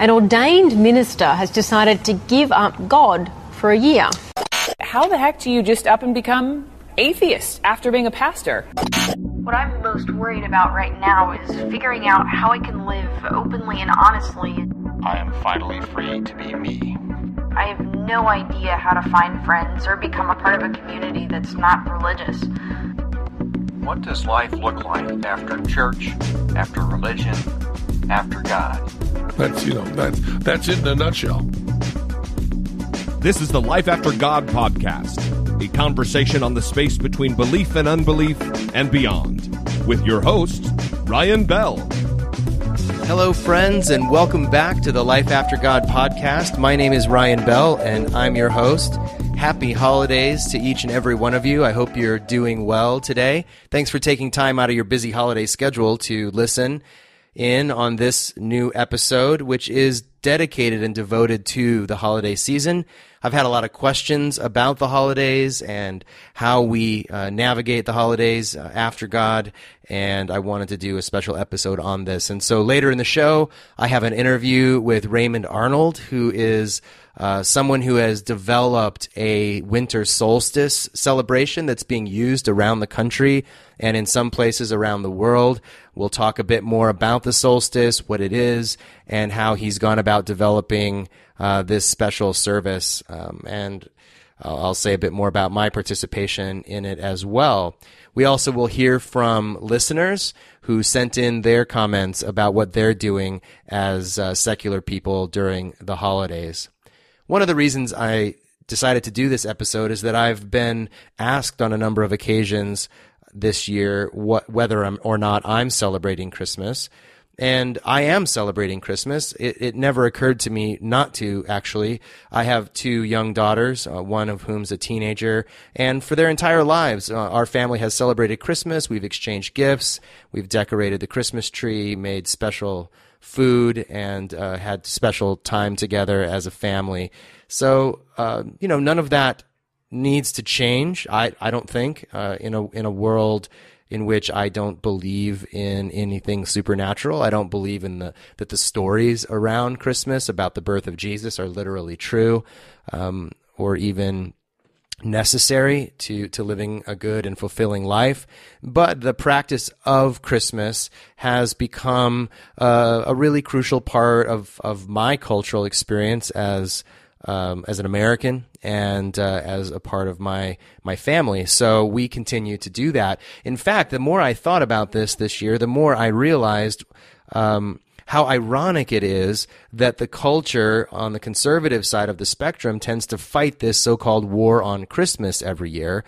An ordained minister has decided to give up God for a year. How the heck do you just up and become atheist after being a pastor? What I'm most worried about right now is figuring out how I can live openly and honestly I am finally free to be me. I have no idea how to find friends or become a part of a community that's not religious. What does life look like after church, after religion, after God? That's, you know, that's that's it in a nutshell. This is the Life After God podcast, a conversation on the space between belief and unbelief and beyond, with your host, Ryan Bell. Hello, friends, and welcome back to the Life After God podcast. My name is Ryan Bell, and I'm your host. Happy holidays to each and every one of you. I hope you're doing well today. Thanks for taking time out of your busy holiday schedule to listen in on this new episode, which is dedicated and devoted to the holiday season. I've had a lot of questions about the holidays and how we uh, navigate the holidays uh, after God, and I wanted to do a special episode on this. And so later in the show, I have an interview with Raymond Arnold, who is uh, someone who has developed a winter solstice celebration that's being used around the country and in some places around the world. We'll talk a bit more about the solstice, what it is, and how he's gone about developing uh, this special service. Um, and I'll, say a bit more about my participation in it as well. We also will hear from listeners who sent in their comments about what they're doing as uh, secular people during the holidays. One of the reasons I decided to do this episode is that I've been asked on a number of occasions this year what, whether I'm, or not I'm celebrating Christmas and I am celebrating Christmas. It, it, never occurred to me not to, actually. I have two young daughters, uh, one of whom's a teenager, and for their entire lives, uh, our family has celebrated Christmas. We've exchanged gifts, we've decorated the Christmas tree, made special food, and uh, had special time together as a family. So, uh, you know, none of that needs to change. I, I don't think uh, in a in a world in which I don't believe in anything supernatural. I don't believe in the that the stories around Christmas about the birth of Jesus are literally true, um, or even necessary to to living a good and fulfilling life. But the practice of Christmas has become uh, a really crucial part of of my cultural experience as um, as an American and uh, as a part of my my family. So we continue to do that. In fact, the more I thought about this this year, the more I realized. Um, how ironic it is that the culture on the conservative side of the spectrum tends to fight this so-called war on Christmas every year.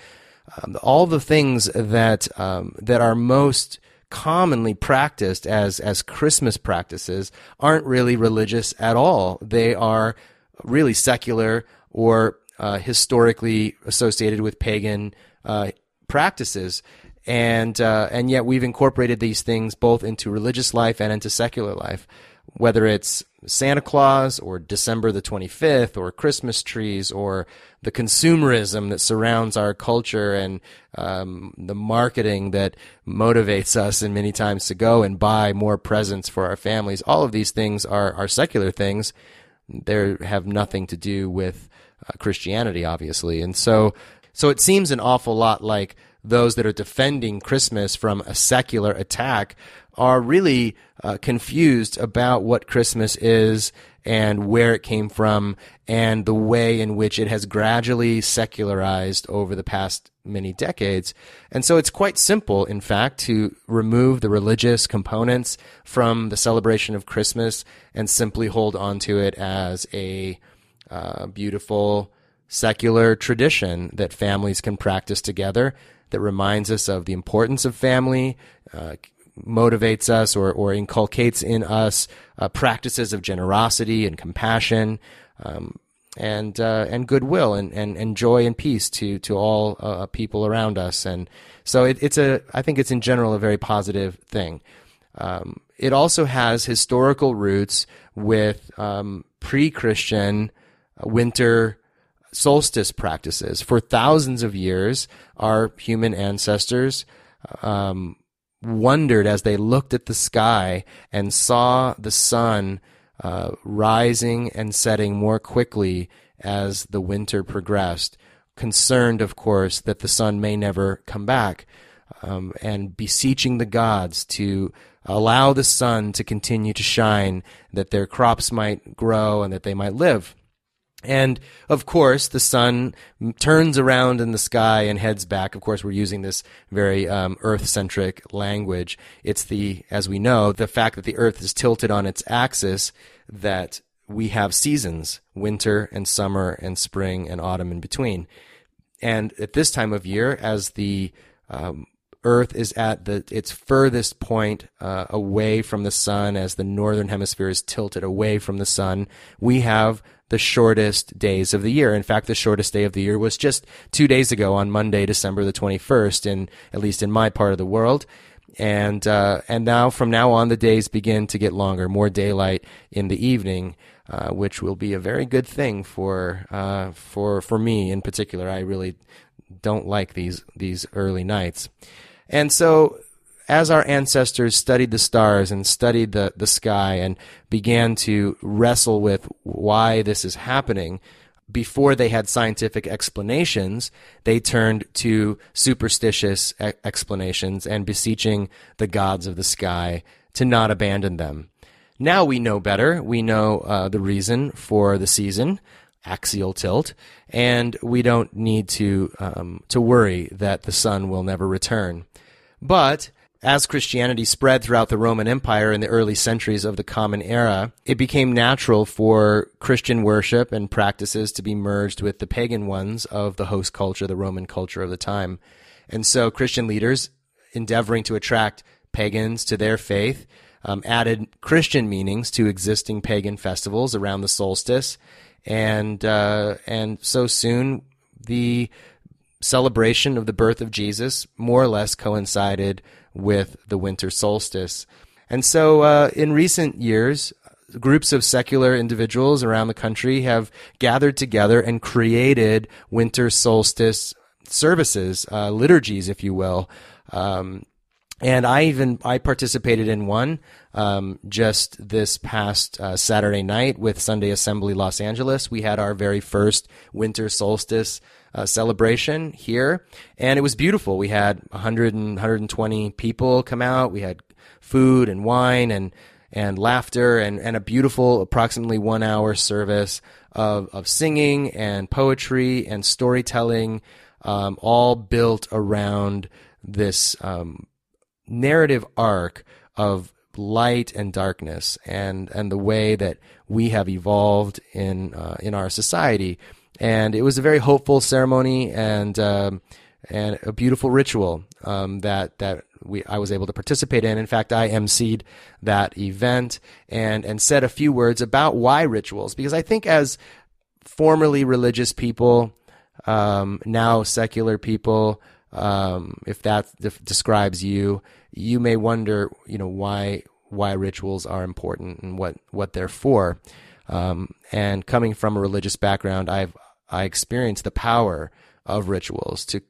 Um, all the things that um, that are most commonly practiced as as Christmas practices aren't really religious at all. They are really secular or uh, historically associated with pagan uh, practices. And, uh, and yet we've incorporated these things both into religious life and into secular life, whether it's Santa Claus or December the 25th or Christmas trees or the consumerism that surrounds our culture and um, the marketing that motivates us and many times to go and buy more presents for our families. All of these things are, are secular things they have nothing to do with uh, Christianity, obviously. And so, so it seems an awful lot like those that are defending Christmas from a secular attack are really uh, confused about what Christmas is and where it came from and the way in which it has gradually secularized over the past many decades. And so it's quite simple, in fact, to remove the religious components from the celebration of Christmas and simply hold onto it as a uh, beautiful secular tradition that families can practice together that reminds us of the importance of family, uh, motivates us or, or inculcates in us uh, practices of generosity and compassion, um, and uh, and goodwill and, and, and joy and peace to to all uh, people around us. And so it, it's a I think it's in general a very positive thing. Um, it also has historical roots with um, pre-Christian winter solstice practices. For thousands of years, our human ancestors um, wondered as they looked at the sky and saw the sun uh, rising and setting more quickly as the winter progressed, concerned, of course, that the sun may never come back, um, and beseeching the gods to allow the sun to continue to shine, that their crops might grow and that they might live. And of course, the sun turns around in the sky and heads back. Of course, we're using this very um, Earth centric language. It's the, as we know, the fact that the Earth is tilted on its axis that we have seasons winter and summer and spring and autumn in between. And at this time of year, as the um, Earth is at the its furthest point uh, away from the sun, as the northern hemisphere is tilted away from the sun, we have the shortest days of the year. In fact, the shortest day of the year was just two days ago on Monday, December the 21st, in at least in my part of the world. And uh, and now from now on, the days begin to get longer, more daylight in the evening, uh, which will be a very good thing for uh, for for me in particular. I really don't like these these early nights, and so as our ancestors studied the stars and studied the, the sky and began to wrestle with why this is happening, before they had scientific explanations, they turned to superstitious e- explanations and beseeching the gods of the sky to not abandon them. Now we know better. We know uh, the reason for the season, axial tilt, and we don't need to um, to worry that the sun will never return. But as Christianity spread throughout the Roman Empire in the early centuries of the Common Era, it became natural for Christian worship and practices to be merged with the pagan ones of the host culture, the Roman culture of the time. And so Christian leaders, endeavoring to attract pagans to their faith, um, added Christian meanings to existing pagan festivals around the solstice. And, uh, and so soon the celebration of the birth of Jesus more or less coincided with the winter solstice. And so, uh, in recent years, groups of secular individuals around the country have gathered together and created winter solstice services, uh, liturgies, if you will. Um, and I even I participated in one um, just this past uh, Saturday night with Sunday Assembly Los Angeles. We had our very first winter solstice uh, celebration here, and it was beautiful. We had 100 and 120 people come out. We had food and wine and and laughter and, and a beautiful approximately one hour service of, of singing and poetry and storytelling, um, all built around this um, narrative arc of light and darkness and and the way that we have evolved in uh, in our society and it was a very hopeful ceremony and um, and a beautiful ritual um, that that we I was able to participate in. In fact, I emceed that event and and said a few words about why rituals because I think as formerly religious people, um, now secular people, um, if that describes you, you may wonder, you know, why why rituals are important and what what they're for. Um, and coming from a religious background, I've I experienced the power of rituals to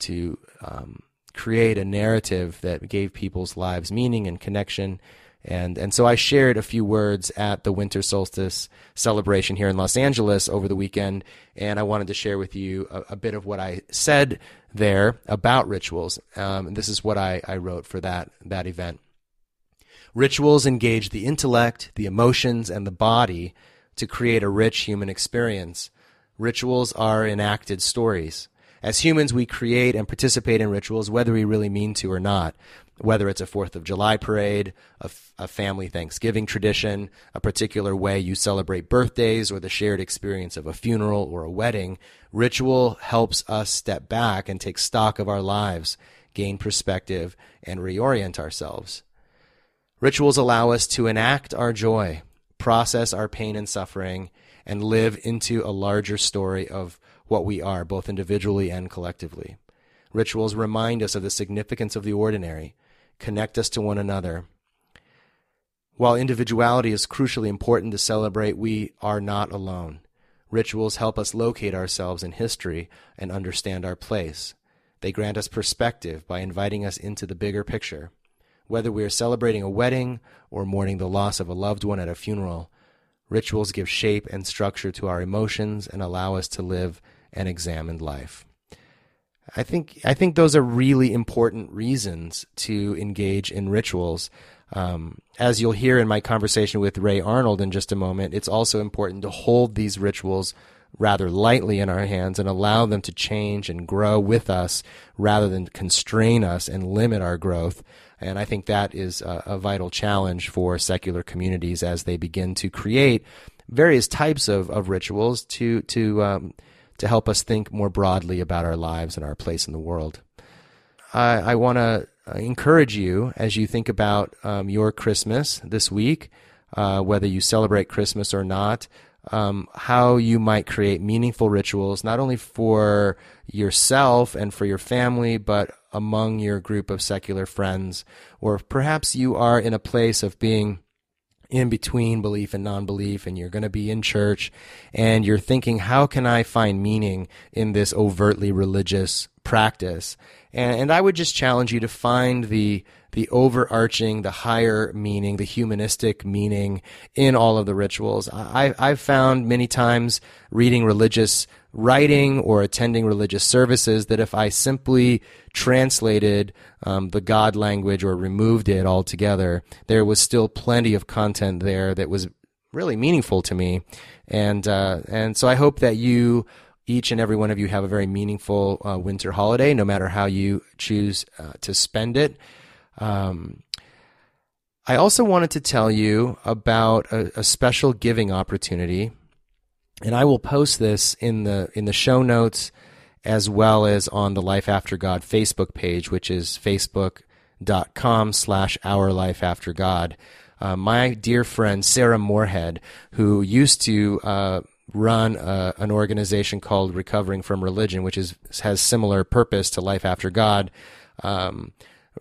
to um, create a narrative that gave people's lives meaning and connection. And and so I shared a few words at the winter solstice celebration here in Los Angeles over the weekend, and I wanted to share with you a, a bit of what I said there about rituals. Um, this is what I, I wrote for that that event. Rituals engage the intellect, the emotions, and the body to create a rich human experience. Rituals are enacted stories. As humans, we create and participate in rituals whether we really mean to or not. Whether it's a Fourth of July parade, a, family Thanksgiving tradition, a particular way you celebrate birthdays, or the shared experience of a funeral or a wedding, ritual helps us step back and take stock of our lives, gain perspective, and reorient ourselves. Rituals allow us to enact our joy, process our pain and suffering, and live into a larger story of what we are, both individually and collectively. Rituals remind us of the significance of the ordinary, connect us to one another. While individuality is crucially important to celebrate, we are not alone. Rituals help us locate ourselves in history and understand our place. They grant us perspective by inviting us into the bigger picture. Whether we are celebrating a wedding or mourning the loss of a loved one at a funeral, rituals give shape and structure to our emotions and allow us to live an examined life. I think I think those are really important reasons to engage in rituals. Um, as you'll hear in my conversation with Ray Arnold in just a moment, it's also important to hold these rituals rather lightly in our hands and allow them to change and grow with us rather than constrain us and limit our growth. And I think that is a, a vital challenge for secular communities as they begin to create various types of, of rituals to to um, to help us think more broadly about our lives and our place in the world. I, I want to uh, encourage you as you think about um, your Christmas this week, uh, whether you celebrate Christmas or not, um, how you might create meaningful rituals, not only for yourself and for your family, but among your group of secular friends. Or perhaps you are in a place of being in between belief and non-belief and you're going to be in church and you're thinking how can i find meaning in this overtly religious practice and, and i would just challenge you to find the the overarching the higher meaning the humanistic meaning in all of the rituals I, i've found many times reading religious writing or attending religious services that if I simply translated um, the God language or removed it altogether, there was still plenty of content there that was really meaningful to me. And, uh, and so I hope that you, each and every one of you, have a very meaningful uh, winter holiday, no matter how you choose uh, to spend it. Um, I also wanted to tell you about a, a special giving opportunity and I will post this in the in the show notes as well as on the Life After God Facebook page, which is facebook.com slash our life after God. Uh, my dear friend Sarah Morehead, who used to uh, run uh, an organization called Recovering from Religion, which is has similar purpose to Life After God. Um,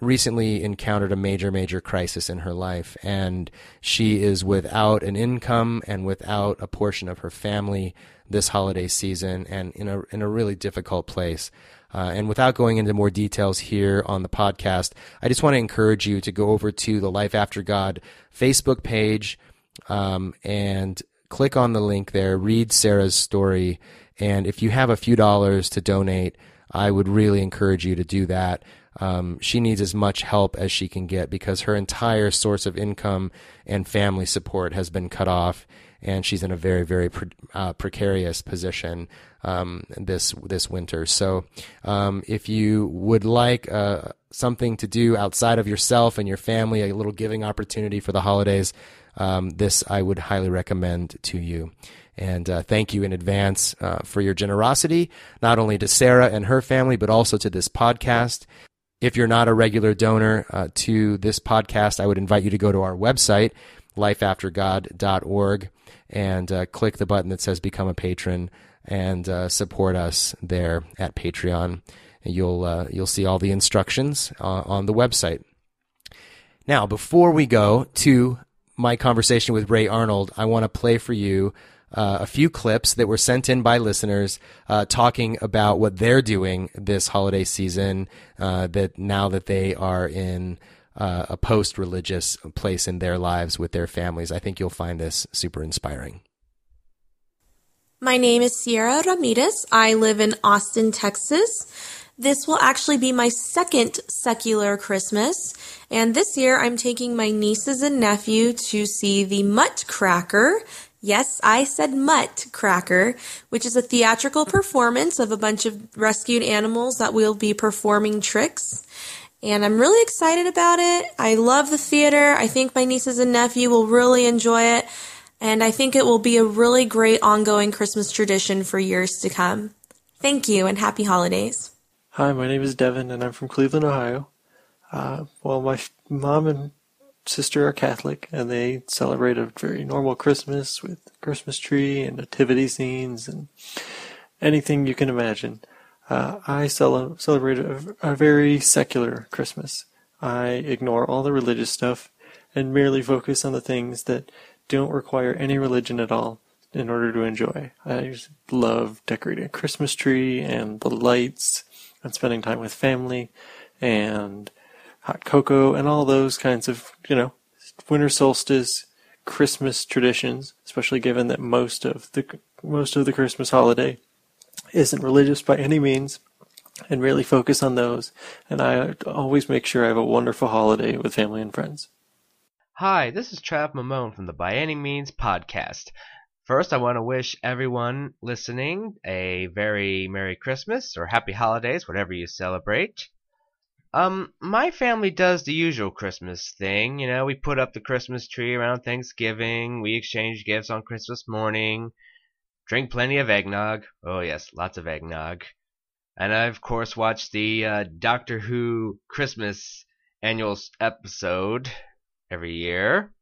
recently encountered a major, major crisis in her life, and she is without an income and without a portion of her family this holiday season, and in a in a really difficult place. Uh, and without going into more details here on the podcast, I just want to encourage you to go over to the Life After God Facebook page um, and click on the link there, read Sarah's story, and if you have a few dollars to donate, I would really encourage you to do that um, she needs as much help as she can get because her entire source of income and family support has been cut off, and she's in a very, very pre- uh, precarious position um, this this winter. So, um, if you would like uh, something to do outside of yourself and your family, a little giving opportunity for the holidays, um, this I would highly recommend to you. And uh, thank you in advance uh, for your generosity, not only to Sarah and her family, but also to this podcast. If you're not a regular donor uh, to this podcast, I would invite you to go to our website, lifeaftergod.org, and uh, click the button that says Become a Patron and uh, support us there at Patreon. You'll, uh, you'll see all the instructions on the website. Now, before we go to my conversation with Ray Arnold, I want to play for you uh, a few clips that were sent in by listeners uh, talking about what they're doing this holiday season. Uh, that now that they are in uh, a post-religious place in their lives with their families, I think you'll find this super inspiring. My name is Sierra Ramirez. I live in Austin, Texas. This will actually be my second secular Christmas, and this year I'm taking my nieces and nephew to see the Mutt Cracker Yes, I said Mutt Cracker, which is a theatrical performance of a bunch of rescued animals that will be performing tricks. And I'm really excited about it. I love the theater. I think my nieces and nephew will really enjoy it. And I think it will be a really great ongoing Christmas tradition for years to come. Thank you and happy holidays. Hi, my name is Devin and I'm from Cleveland, Ohio. Uh, well, my mom and sister are Catholic, and they celebrate a very normal Christmas with Christmas tree and nativity scenes and anything you can imagine. Uh, I cel- celebrate a, a very secular Christmas. I ignore all the religious stuff and merely focus on the things that don't require any religion at all in order to enjoy. I love decorating a Christmas tree and the lights and spending time with family and hot cocoa, and all those kinds of, you know, winter solstice, Christmas traditions, especially given that most of the most of the Christmas holiday isn't religious by any means, and really focus on those. And I always make sure I have a wonderful holiday with family and friends. Hi, this is Trav Mamone from the Bi Any Means podcast. First, I want to wish everyone listening a very Merry Christmas or Happy Holidays, whatever you celebrate. Um, my family does the usual Christmas thing. You know, we put up the Christmas tree around Thanksgiving. We exchange gifts on Christmas morning. Drink plenty of eggnog. Oh yes, lots of eggnog. And I of course watch the uh, Doctor Who Christmas annual episode every year.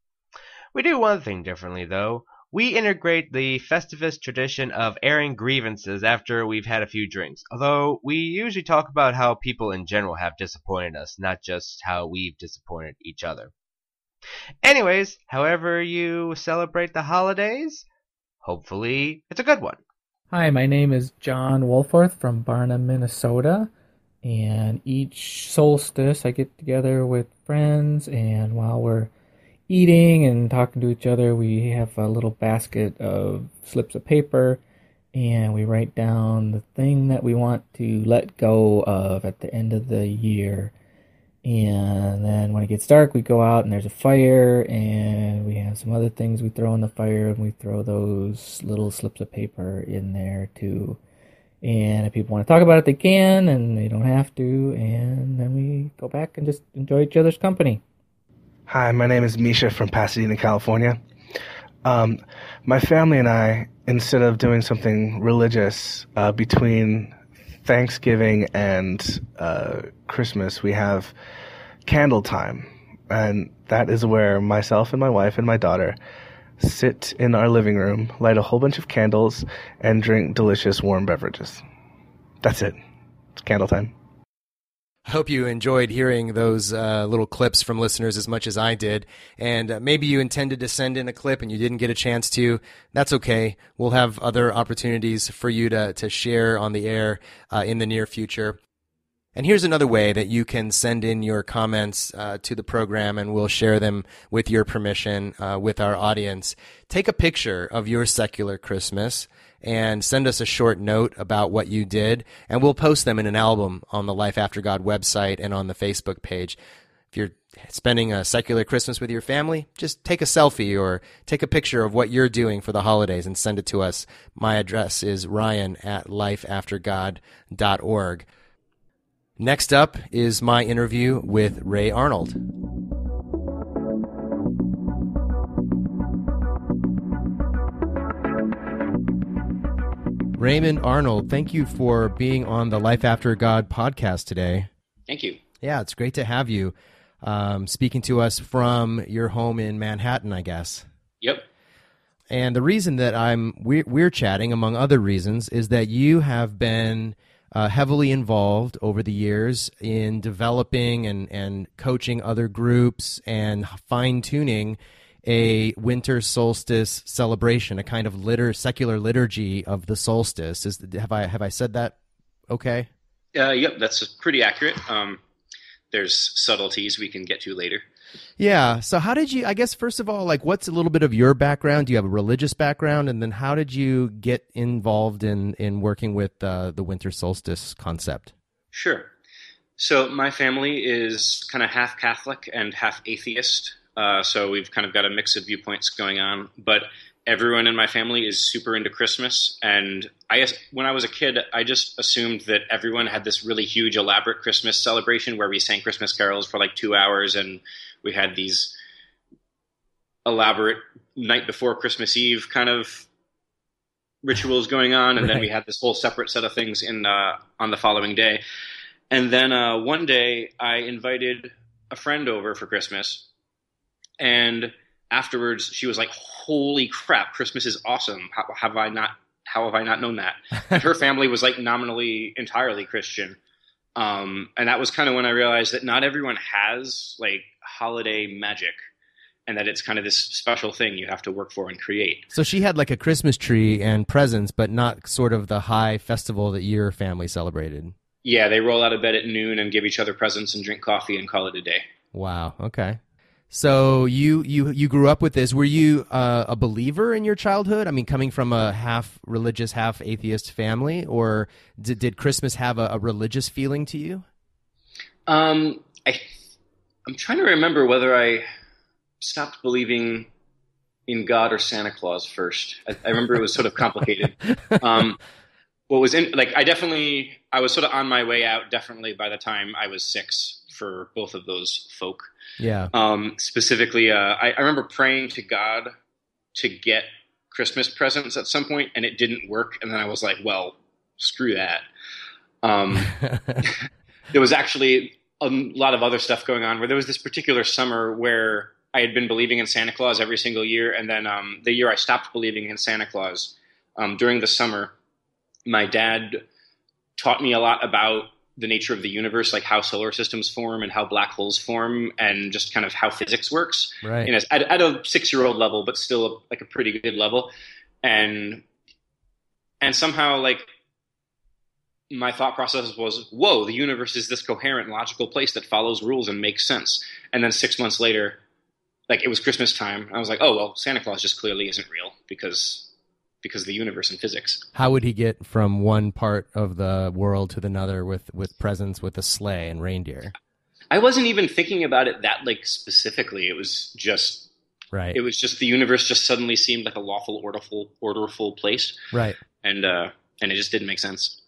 We do one thing differently though. We integrate the Festivus tradition of airing grievances after we've had a few drinks, although we usually talk about how people in general have disappointed us, not just how we've disappointed each other. Anyways, however you celebrate the holidays, hopefully it's a good one. Hi, my name is John Wolforth from Barnum, Minnesota. And each solstice, I get together with friends, and while we're eating and talking to each other, we have a little basket of slips of paper and we write down the thing that we want to let go of at the end of the year. And then when it gets dark, we go out and there's a fire, and we have some other things we throw in the fire, and we throw those little slips of paper in there too. And if people want to talk about it, they can, and they don't have to. And then we go back and just enjoy each other's company. Hi, my name is Misha from Pasadena, California. Um, my family and I, instead of doing something religious uh, between Thanksgiving and uh, Christmas, we have candle time. And that is where myself and my wife and my daughter sit in our living room, light a whole bunch of candles, and drink delicious warm beverages. That's it. It's candle time. I hope you enjoyed hearing those uh, little clips from listeners as much as I did. And uh, maybe you intended to send in a clip and you didn't get a chance to. That's okay. We'll have other opportunities for you to, to share on the air uh, in the near future. And here's another way that you can send in your comments uh, to the program, and we'll share them with your permission uh, with our audience. Take a picture of your secular Christmas and send us a short note about what you did, and we'll post them in an album on the Life After God website and on the Facebook page. If you're spending a secular Christmas with your family, just take a selfie or take a picture of what you're doing for the holidays and send it to us. My address is ryan at lifeaftergod.org. Next up is my interview with Ray Arnold. Raymond Arnold, thank you for being on the Life After God podcast today. Thank you. Yeah, it's great to have you um, speaking to us from your home in Manhattan, I guess. Yep. And the reason that I'm we're, we're chatting, among other reasons, is that you have been uh, heavily involved over the years in developing and, and coaching other groups and fine tuning a winter solstice celebration, a kind of litur- secular liturgy of the solstice. Is have I have I said that okay? Uh, yep, that's pretty accurate. Um, there's subtleties we can get to later. Yeah. So how did you? I guess first of all, like, what's a little bit of your background? Do you have a religious background, and then how did you get involved in in working with uh, the winter solstice concept? Sure. So my family is kind of half Catholic and half atheist. Uh, so we've kind of got a mix of viewpoints going on. But everyone in my family is super into Christmas, and I when I was a kid, I just assumed that everyone had this really huge, elaborate Christmas celebration where we sang Christmas carols for like two hours, and we had these elaborate night before Christmas Eve kind of rituals going on, and right. then we had this whole separate set of things in uh, on the following day. And then uh, one day, I invited a friend over for Christmas, and afterwards, she was like, "Holy crap! Christmas is awesome! How have I not? How have I not known that?" and her family was like nominally entirely Christian, um, and that was kind of when I realized that not everyone has like holiday magic and that it's kind of this special thing you have to work for and create. So she had like a Christmas tree and presents, but not sort of the high festival that your family celebrated. Yeah, they roll out of bed at noon and give each other presents and drink coffee and call it a day. Wow. Okay. So you you you grew up with this. Were you uh, a believer in your childhood? I mean, coming from a half religious, half atheist family, or did, did Christmas have a, a religious feeling to you? Um, I I'm trying to remember whether I stopped believing in God or Santa Claus first. I, I remember it was sort of complicated. Um, what was in like I definitely I was sort of on my way out. Definitely by the time I was six for both of those folk. Yeah. Um, specifically, uh, I, I remember praying to God to get Christmas presents at some point, and it didn't work. And then I was like, well, screw that. Um, there was actually a lot of other stuff going on where there was this particular summer where I had been believing in Santa Claus every single year, and then um, the year I stopped believing in Santa Claus um, during the summer, my dad taught me a lot about the nature of the universe, like how solar systems form and how black holes form, and just kind of how physics works. Right. You know, at, at a six-year-old level, but still a, like a pretty good level, and and somehow like my thought process was, "Whoa, the universe is this coherent, logical place that follows rules and makes sense." And then six months later, like it was Christmas time. I was like, oh well, Santa Claus just clearly isn't real because because of the universe and physics. How would he get from one part of the world to another with with presents with a sleigh and reindeer? I wasn't even thinking about it that like specifically. It was just right. It was just the universe just suddenly seemed like a lawful, orderful, orderful place. Right. And uh, and it just didn't make sense.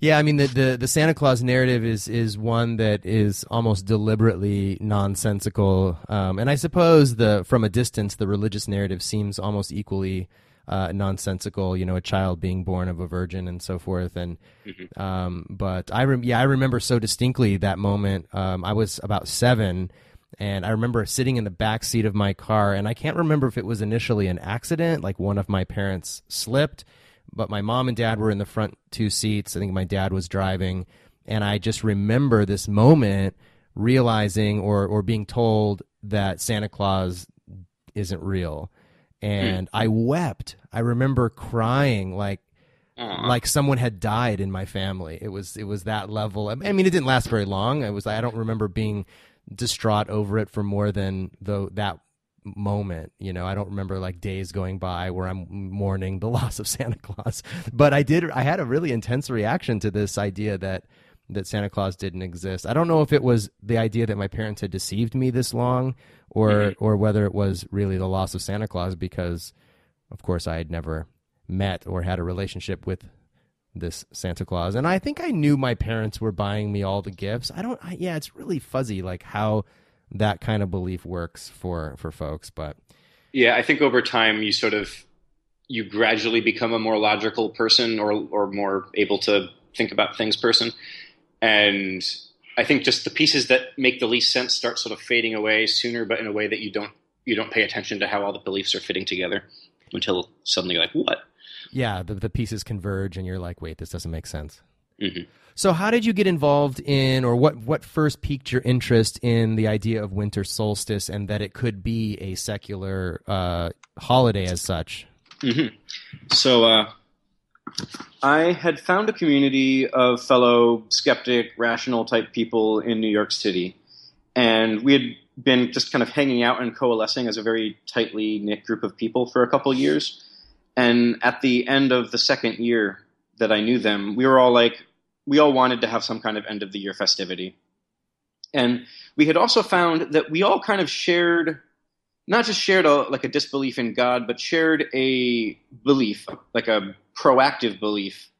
Yeah, I mean the, the, the Santa Claus narrative is is one that is almost deliberately nonsensical, um, and I suppose the from a distance the religious narrative seems almost equally uh, nonsensical. You know, a child being born of a virgin and so forth. And mm-hmm. um, but I rem- yeah I remember so distinctly that moment. Um, I was about seven. And I remember sitting in the back seat of my car, and I can't remember if it was initially an accident, like one of my parents slipped, but my mom and dad were in the front two seats. I think my dad was driving, and I just remember this moment realizing or or being told that Santa Claus isn't real, Mm. and I wept. I remember crying like like someone had died in my family. It was it was that level. I mean, it didn't last very long. I was I don't remember being distraught over it for more than though that moment. You know, I don't remember like days going by where I'm mourning the loss of Santa Claus. But I did. I had a really intense reaction to this idea that that Santa Claus didn't exist. I don't know if it was the idea that my parents had deceived me this long, or mm-hmm. or whether it was really the loss of Santa Claus because, of course, I had never met or had a relationship with this Santa Claus. And I think I knew my parents were buying me all the gifts. I don't. I, yeah, it's really fuzzy, like how that kind of belief works for for folks. But yeah, I think over time you sort of you gradually become a more logical person or or more able to think about things person. And I think just the pieces that make the least sense start sort of fading away sooner, but in a way that you don't you don't pay attention to how all the beliefs are fitting together until suddenly you're like, what? Yeah, the the pieces converge, and you're like, wait, this doesn't make sense. Mm-hmm. So, how did you get involved in, or what, what first piqued your interest in the idea of winter solstice and that it could be a secular uh, holiday as such? Mm-hmm. So, uh, I had found a community of fellow skeptic, rational type people in New York City, and we had been just kind of hanging out and coalescing as a very tightly knit group of people for a couple years. And at the end of the second year that I knew them, we were all like, we all wanted to have some kind of end of the year festivity. And we had also found that we all kind of shared not just shared a like a disbelief in God, but shared a belief, like a proactive belief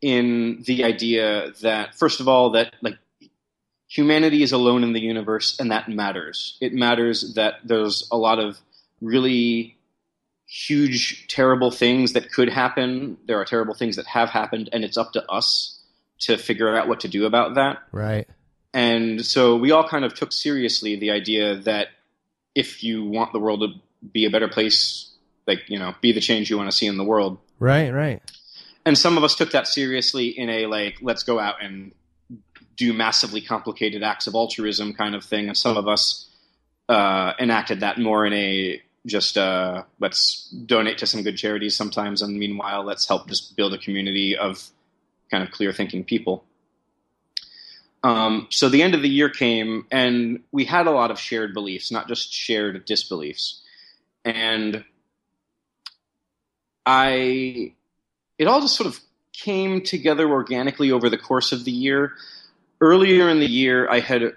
in the idea that first of all that like humanity is alone in the universe and that matters. It matters that there's a lot of really huge terrible things that could happen. There are terrible things that have happened and it's up to us to figure out what to do about that. Right. And so we all kind of took seriously the idea that if you want the world to be a better place, like, you know, be the change you want to see in the world. Right, right. And some of us took that seriously in a like, let's go out and do massively complicated acts of altruism kind of thing. And some of us uh, enacted that more in a just uh, let's donate to some good charities sometimes, and meanwhile, let's help just build a community of kind of clear thinking people. Um, so the end of the year came, and we had a lot of shared beliefs, not just shared disbeliefs. And I, it all just sort of came together organically over the course of the year. Earlier in the year, I had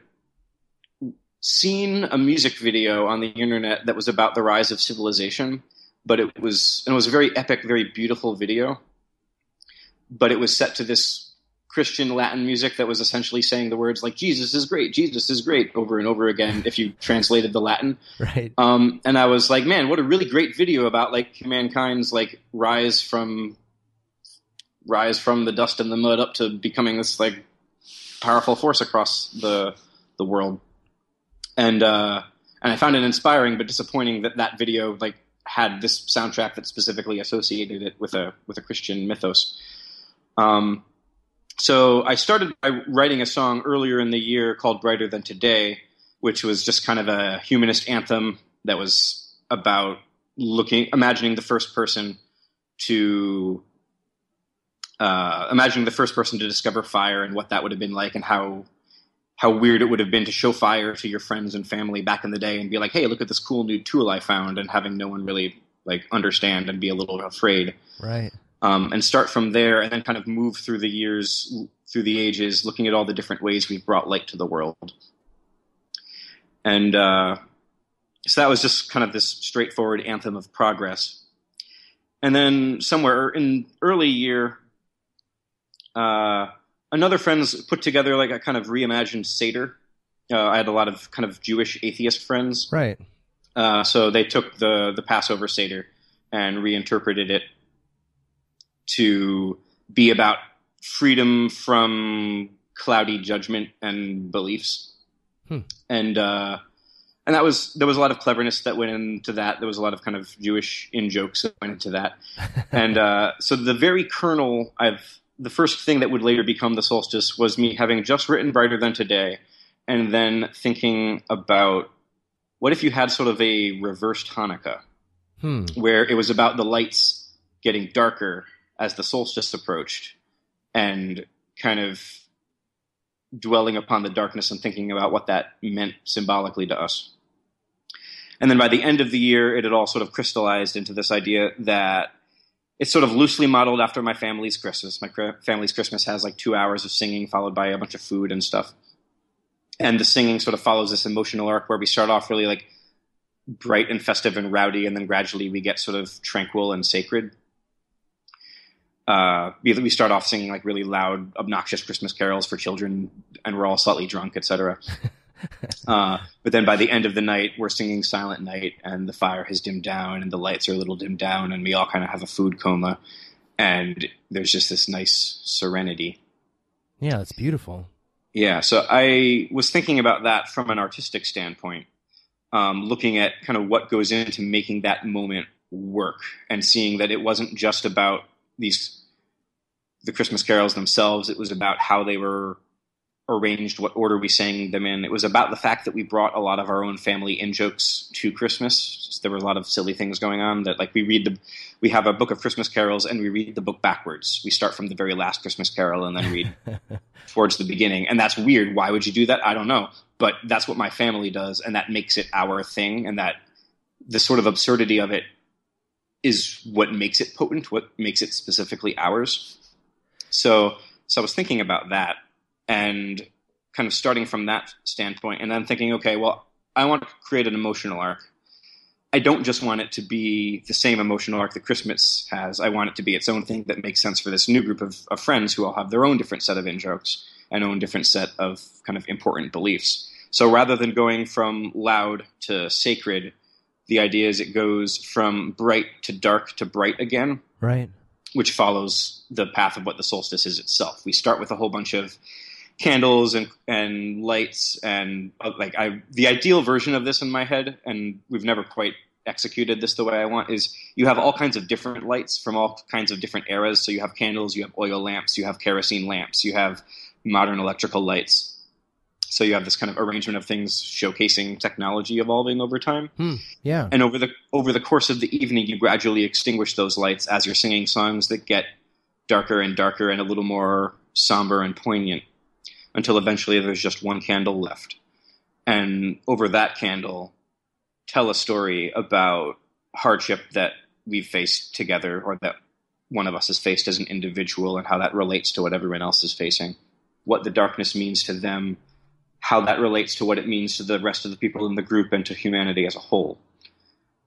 seen a music video on the internet that was about the rise of civilization, but it was and it was a very epic, very beautiful video. But it was set to this Christian Latin music that was essentially saying the words like "Jesus is great, Jesus is great" over and over again. If you translated the Latin, right? Um, and I was like, man, what a really great video about like mankind's like rise from rise from the dust and the mud up to becoming this like powerful force across the the world. And uh, and I found it inspiring, but disappointing that that video like had this soundtrack that specifically associated it with a with a Christian mythos. Um, so I started by writing a song earlier in the year called Brighter Than Today, which was just kind of a humanist anthem that was about looking, imagining the first person to, uh, imagining the first person to discover fire and what that would have been like and how, how weird it would have been to show fire to your friends and family back in the day and be like, hey, look at this cool new tool I found and having no one really like understand and be a little afraid. Right um, and start from there and then kind of move through the years, through the ages, looking at all the different ways we've brought light to the world. And uh, so that was just kind of this straightforward anthem of progress. And then somewhere in early year, uh, another friend's put together like a kind of reimagined Seder. Uh, I had a lot of kind of Jewish atheist friends. Right. Uh, so they took the the Passover Seder and reinterpreted it to be about freedom from cloudy judgment and beliefs. Hmm. And uh, and that was there was a lot of cleverness that went into that. There was a lot of kind of Jewish in jokes that went into that. and uh, so the very kernel I've the first thing that would later become the solstice was me having just written brighter than today and then thinking about what if you had sort of a reversed Hanukkah hmm. where it was about the lights getting darker as the solstice approached and kind of dwelling upon the darkness and thinking about what that meant symbolically to us. And then by the end of the year, it had all sort of crystallized into this idea that it's sort of loosely modeled after my family's Christmas. My family's Christmas has like two hours of singing, followed by a bunch of food and stuff. And the singing sort of follows this emotional arc where we start off really like bright and festive and rowdy, and then gradually we get sort of tranquil and sacred uh, we, we start off singing like really loud, obnoxious Christmas carols for children, and we're all slightly drunk, etc. uh, but then by the end of the night, we're singing Silent Night, and the fire has dimmed down, and the lights are a little dimmed down, and we all kind of have a food coma, and there's just this nice serenity. Yeah, it's beautiful. Yeah, so I was thinking about that from an artistic standpoint, um, looking at kind of what goes into making that moment work, and seeing that it wasn't just about these the Christmas carols themselves. It was about how they were arranged, what order we sang them in. It was about the fact that we brought a lot of our own family in jokes to Christmas. There were a lot of silly things going on that like we read the we have a book of Christmas carols and we read the book backwards. We start from the very last Christmas carol and then read towards the beginning. And that's weird. Why would you do that? I don't know. But that's what my family does and that makes it our thing and that the sort of absurdity of it is what makes it potent, what makes it specifically ours. So, so I was thinking about that and kind of starting from that standpoint, and then thinking, okay, well, I want to create an emotional arc. I don't just want it to be the same emotional arc that Christmas has. I want it to be its own thing that makes sense for this new group of, of friends who all have their own different set of in jokes and own different set of kind of important beliefs. So rather than going from loud to sacred, the idea is it goes from bright to dark to bright again. Right. Which follows the path of what the solstice is itself. We start with a whole bunch of candles and and lights and uh, like I the ideal version of this in my head and we've never quite executed this the way I want is you have all kinds of different lights from all kinds of different eras so you have candles you have oil lamps you have kerosene lamps you have modern electrical lights so you have this kind of arrangement of things showcasing technology evolving over time Hmm. Yeah. and over the over the course of the evening you gradually extinguish those lights as you're singing songs that get darker and darker and a little more somber and poignant until eventually there's just one candle left and over that candle tell a story about hardship that we've faced together or that one of us has faced as an individual and how that relates to what everyone else is facing what the darkness means to them how that relates to what it means to the rest of the people in the group and to humanity as a whole.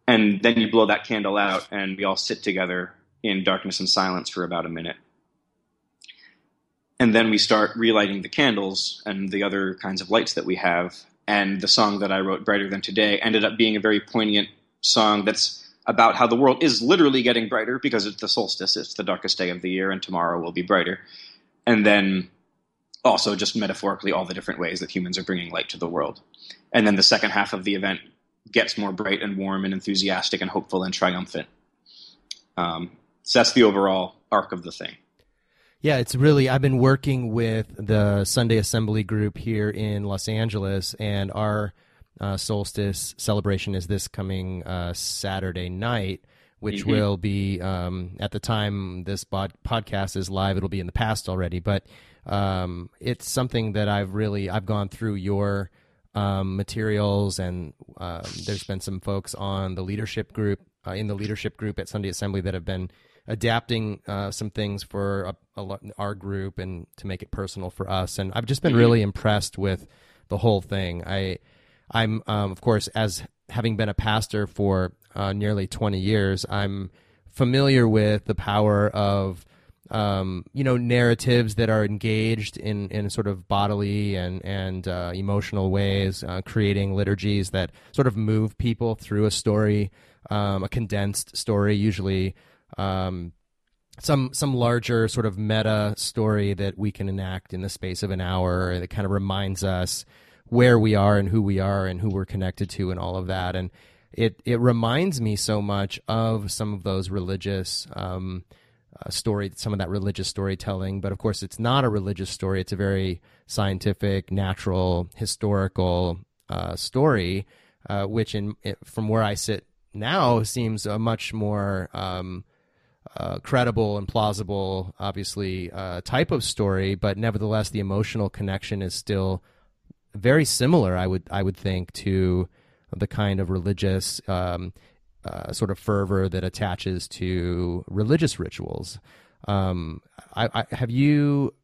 And then you blow that candle out and we all sit together in darkness and silence for about a minute. And then we start relighting the candles and the other kinds of lights that we have. And the song that i wrote brighter than today ended up being a very poignant song that's about how the world is literally getting brighter because it's the solstice. It's the darkest day of the year and tomorrow will be brighter. And then also just metaphorically all the different ways that humans are bringing light to the world. And then the second half of the event gets more bright and warm and enthusiastic and hopeful and triumphant. Um, so that's the overall arc of the thing. Yeah, it's really. I've been working with the Sunday Assembly group here in Los Angeles, and our uh, solstice celebration is this coming uh, Saturday night, which Mhm. will be um, at the time this bod- podcast is live. It'll be in the past already, but um, it's something that I've really I've gone through your um, materials, and um, there's been some folks on the leadership group uh, in the leadership group at Sunday Assembly that have been adapting uh, some things for a, a, our group and to make it personal for us. And I've just been Mhm. really impressed with the whole thing. I, I'm um, of course as having been a pastor for uh, nearly 20 years, I'm familiar with the power of um, you know narratives that are engaged in in sort of bodily and and uh, emotional ways, uh, creating liturgies that sort of move people through a story, um, a condensed story, usually um, some some larger sort of meta story that we can enact in the space of an hour that kind of reminds us where we are and who we are and who we're connected to and all of that. And it it reminds me so much of some of those religious um, uh, story some of that religious storytelling but of course it's not a religious story it's a very scientific natural historical uh, story uh, which in it, from where I sit now seems a much more um, uh, credible and plausible, obviously, uh, type of story, but nevertheless, the emotional connection is still very similar. I would I would think to the kind of religious um, uh, sort of fervor that attaches to religious rituals. Um, I, I, have you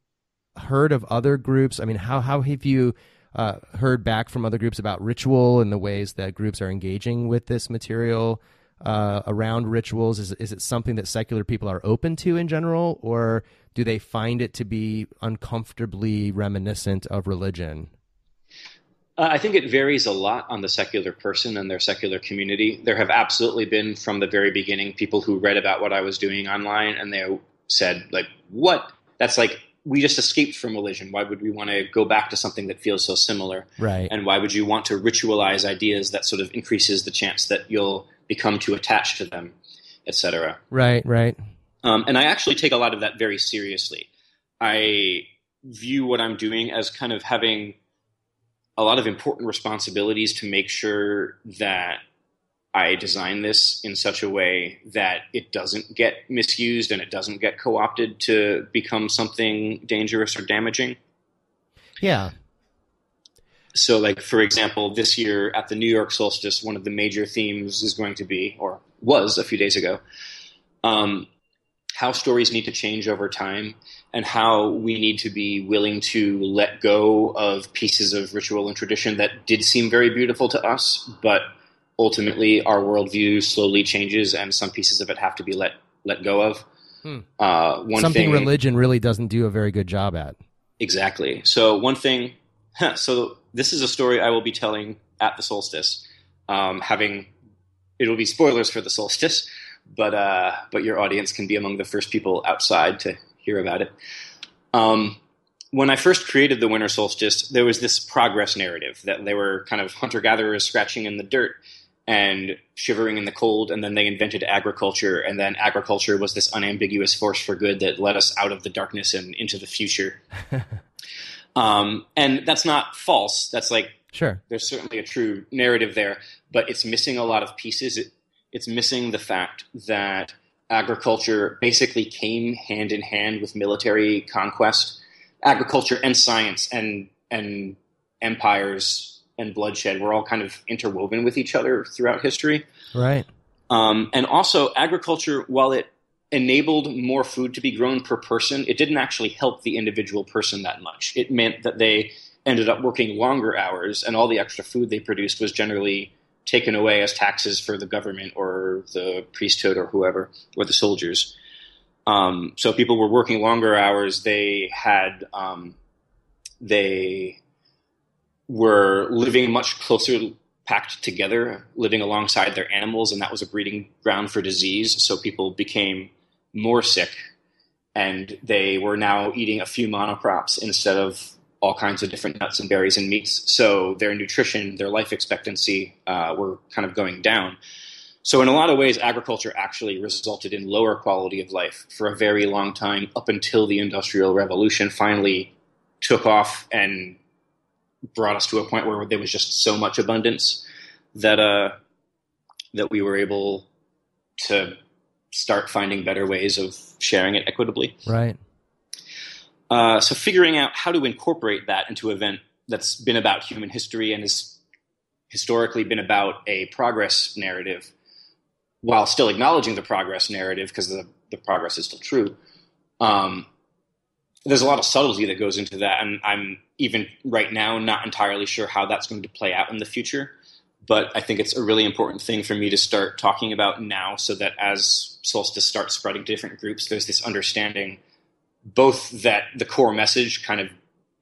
heard of other groups? I mean, how how have you uh, heard back from other groups about ritual and the ways that groups are engaging with this material uh, around rituals? Is is it something that secular people are open to in general, or do they find it to be uncomfortably reminiscent of religion? Uh, I think it varies a lot on the secular person and their secular community. There have absolutely been, from the very beginning, people who read about what I was doing online and they said, like, what? That's like, we just escaped from religion. Why would we want to go back to something that feels so similar? Right. And why would you want to ritualize ideas that sort of increases the chance that you'll become too attached to them, etc.? Right, right. Um, and I actually take a lot of that very seriously. I view what I'm doing as kind of having a lot of important responsibilities to make sure that I design this in such a way that it doesn't get misused and it doesn't get co opted to become something dangerous or damaging. Yeah. So, like, for example, this year at the New York solstice, one of the major themes is going to be, or was a few days ago, um, how stories need to change over time and how we need to be willing to let go of pieces of ritual and tradition that did seem very beautiful to us, but ultimately our worldview slowly changes, and some pieces of it have to be let let go of. Hmm. Uh, one Something thing, religion really doesn't do a very good job at. Exactly. So one thing. So this is a story I will be telling at the solstice. Um, having it'll be spoilers for the solstice, but uh, but your audience can be among the first people outside to hear about it. Um, when I first created the winter solstice, there was this progress narrative that they were kind of hunter gatherers scratching in the dirt and shivering in the cold, and then they invented agriculture, and then agriculture was this unambiguous force for good that led us out of the darkness and into the future. um, and that's not false. That's like Sure. there's certainly a true narrative there, but it's missing a lot of pieces. It, it's missing the fact that agriculture basically came hand in hand with military conquest, agriculture and science and and empires and bloodshed were all kind of interwoven with each other throughout history. Right. Um, and also, agriculture, while it enabled more food to be grown per person, it didn't actually help the individual person that much. It meant that they ended up working longer hours, and all the extra food they produced was generally taken away as taxes for the government or the priesthood or whoever, or the soldiers. Um, so people were working longer hours. They had um, they were living much closer packed together, living alongside their animals, and that was a breeding ground for disease. So people became more sick, and they were now eating a few monocrops instead of all kinds of different nuts and berries and meats. So their nutrition, their life expectancy uh, were kind of going down. So in a lot of ways, agriculture actually resulted in lower quality of life for a very long time, up until the Industrial Revolution finally took off and brought us to a point where there was just so much abundance that uh, that we were able to start finding better ways of sharing it equitably. Right. Uh, so figuring out how to incorporate that into an event that's been about human history and has historically been about a progress narrative, while still acknowledging the progress narrative because the, the progress is still true. Um, there's a lot of subtlety that goes into that, and I'm even right now not entirely sure how that's going to play out in the future. But I think it's a really important thing for me to start talking about now, so that as Solstice starts spreading to different groups, there's this understanding both that the core message kind of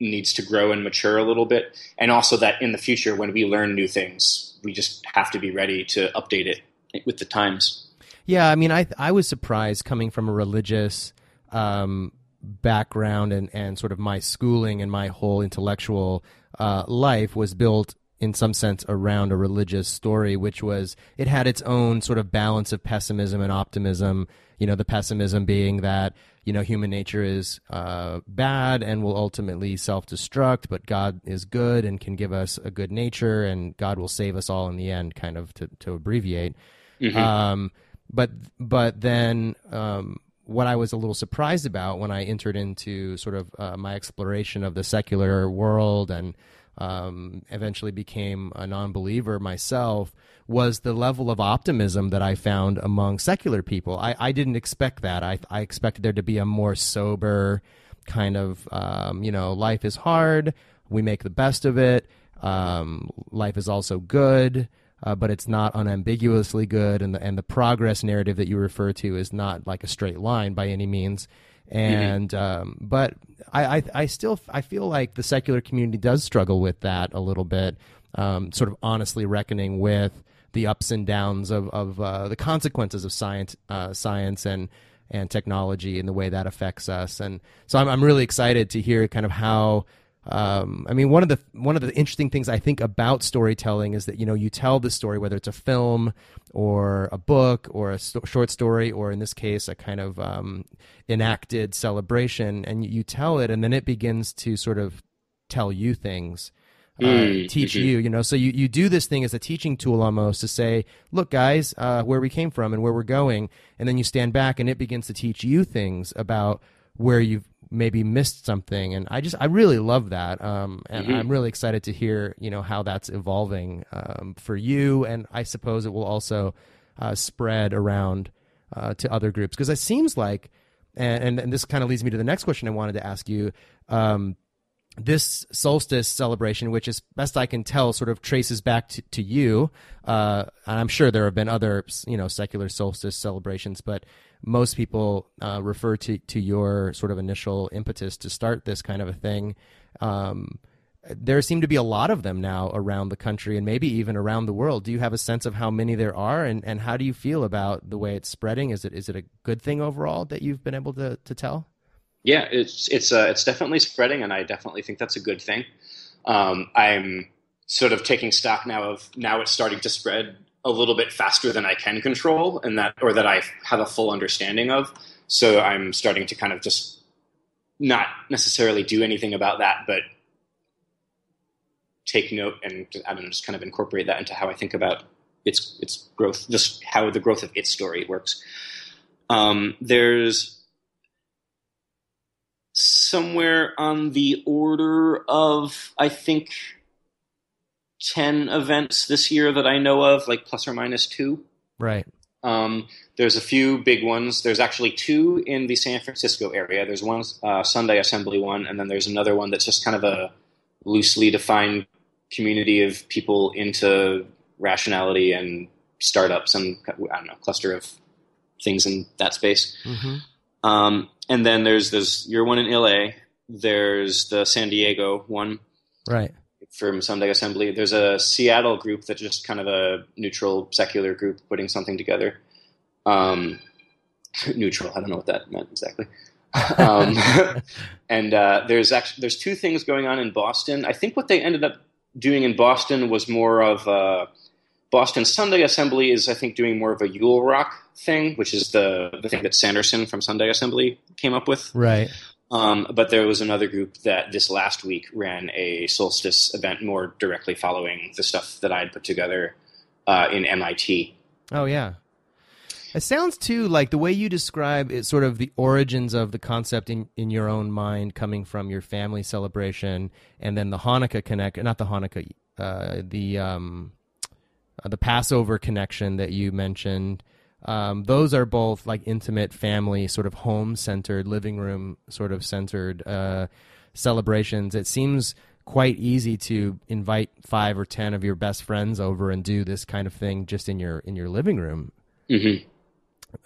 needs to grow and mature a little bit, and also that in the future, when we learn new things, we just have to be ready to update it with the times. Yeah, I mean, I I was surprised coming from a religious um, background and and sort of my schooling and my whole intellectual uh, life was built in some sense around a religious story, which was it had its own sort of balance of pessimism and optimism. You know, the pessimism being that you know human nature is uh, bad and will ultimately self-destruct, but God is good and can give us a good nature, and God will save us all in the end. Kind of to to abbreviate. Mhm. Um, but but then um, what I was a little surprised about when I entered into sort of uh, my exploration of the secular world and um, eventually became a non-believer myself was the level of optimism that I found among secular people. I, I didn't expect that. I, I expected there to be a more sober kind of, um, you know, life is hard. We make the best of it. Um, life is also good uh, but it's not unambiguously good, and the and the progress narrative that you refer to is not like a straight line by any means. And um, but I, I I still I feel like the secular community does struggle with that a little bit, um, sort of honestly reckoning with the ups and downs of of uh, the consequences of science uh, science and and technology and the way that affects us. And so I'm I'm really excited to hear kind of how um, I mean, one of the one of the interesting things I think about storytelling is that you know you tell the story whether it's a film or a book or a sto- short story or in this case a kind of um, enacted celebration, and you tell it, and then it begins to sort of tell you things. Uh, Mm, teach mhm. you, you know. So you, you do this thing as a teaching tool almost to say, look, guys, uh, where we came from and where we're going, and then you stand back and it begins to teach you things about where you've maybe missed something and i just i really love that um and Mhm. i'm really excited to hear you know how that's evolving um for you and i suppose it will also uh spread around uh to other groups because it seems like and and, and this kind of leads me to the next question i wanted to ask you um this solstice celebration, which as best I can tell, sort of traces back to, to you. Uh, and I'm sure there have been other, you know, secular solstice celebrations, but most people uh, refer to, to your sort of initial impetus to start this kind of a thing. Um, there seem to be a lot of them now around the country and maybe even around the world. Do you have a sense of how many there are, and, and how do you feel about the way it's spreading? Is it is it a good thing overall that you've been able to, to tell? Yeah, it's it's uh, it's definitely spreading, and I definitely think that's a good thing. Um, I'm sort of taking stock now of now it's starting to spread a little bit faster than I can control, and that or that I have a full understanding of. So I'm starting to kind of just not necessarily do anything about that, but take note and I don't know, just kind of incorporate that into how I think about its its growth, just how the growth of its story works. Um, there's somewhere on the order of I think ten events this year that I know of, like plus or minus two. Right. Um, there's a few big ones. There's actually two in the San Francisco area. There's one uh, Sunday Assembly one, and then there's another one that's just kind of a loosely defined community of people into rationality and startups and I don't know cluster of things in that space. Mm-hmm. Um, and then there's there's your one in LA. There's the San Diego one, right? From Sunday Assembly. There's a Seattle group that's just kind of a neutral secular group putting something together. Um, neutral. I don't know what that meant exactly. um, and uh, there's actually there's two things going on in Boston. I think what they ended up doing in Boston was more of a Boston Sunday Assembly is I think doing more of a Yule Rock thing, which is the the thing that Sanderson from Sunday Assembly came up with. Right. Um, but there was another group that this last week ran a solstice event more directly following the stuff that I had put together uh, in MIT. Oh yeah. It sounds too like the way you describe it, sort of the origins of the concept in, in your own mind, coming from your family celebration, and then the Hanukkah connect, not the Hanukkah, uh, the um, uh, the Passover connection that you mentioned. Um, those are both like intimate family, sort of home centered, living room sort of centered uh, celebrations. It seems quite easy to invite five or ten of your best friends over and do this kind of thing just in your in your living room. Mm-hmm.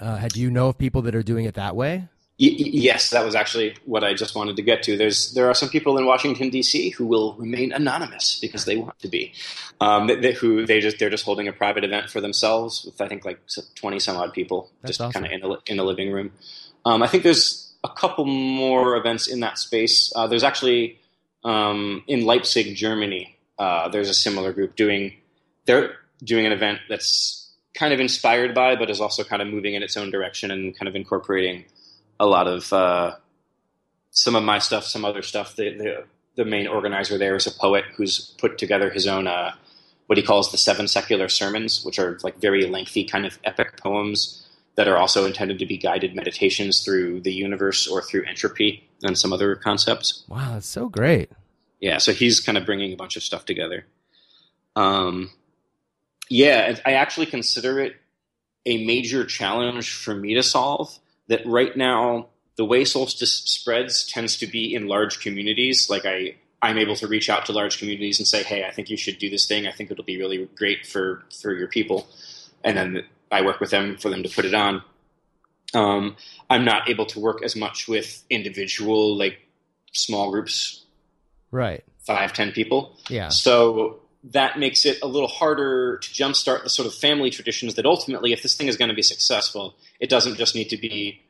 Uh, do you know of people that are doing it that way? Yes, that was actually what I just wanted to get to. There's there are some people in Washington D.C. who will remain anonymous because they want to be, um, they, they, who they just they're just holding a private event for themselves with I think like twenty some odd people That's just awesome. kind of in the in the living room. Um, I think there's a couple more events in that space. Uh, there's actually um, in Leipzig, Germany. Uh, there's a similar group doing they're doing an event that's kind of inspired by, but is also kind of moving in its own direction and kind of incorporating a lot of uh, some of my stuff, some other stuff. The, the, the main organizer there is a poet who's put together his own uh, what he calls the seven secular sermons, which are like very lengthy, kind of epic poems that are also intended to be guided meditations through the universe or through entropy and some other concepts. Wow, that's so great. Yeah, so he's kind of bringing a bunch of stuff together. Um, yeah, I actually consider it a major challenge for me to solve. That right now, the way solstice spreads tends to be in large communities. Like I, I'm able to reach out to large communities and say, "Hey, I think you should do this thing. I think it'll be really great for for your people," and then I work with them for them to put it on. Um, I'm not able to work as much with individual, like small groups, Right. five, ten people. Yeah. So that makes it a little harder to jumpstart the sort of family traditions that ultimately, if this thing is going to be successful, it doesn't just need to be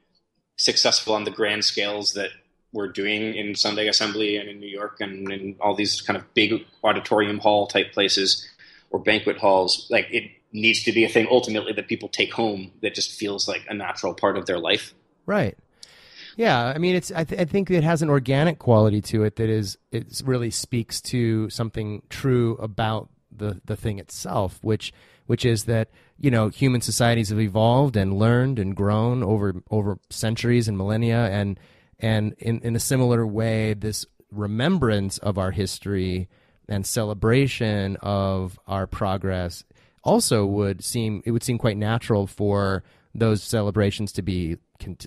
successful on the grand scales that we're doing in Sunday Assembly and in New York and in all these kind of big auditorium hall type places or banquet halls. Like it needs to be a thing ultimately that people take home that just feels like a natural part of their life. Right. Yeah, I mean, it's. I, th- I think it has an organic quality to it that is. It really speaks to something true about the the thing itself, which which is that you know human societies have evolved and learned and grown over over centuries and millennia, and and in in a similar way, this remembrance of our history and celebration of our progress also would seem it would seem quite natural for those celebrations to be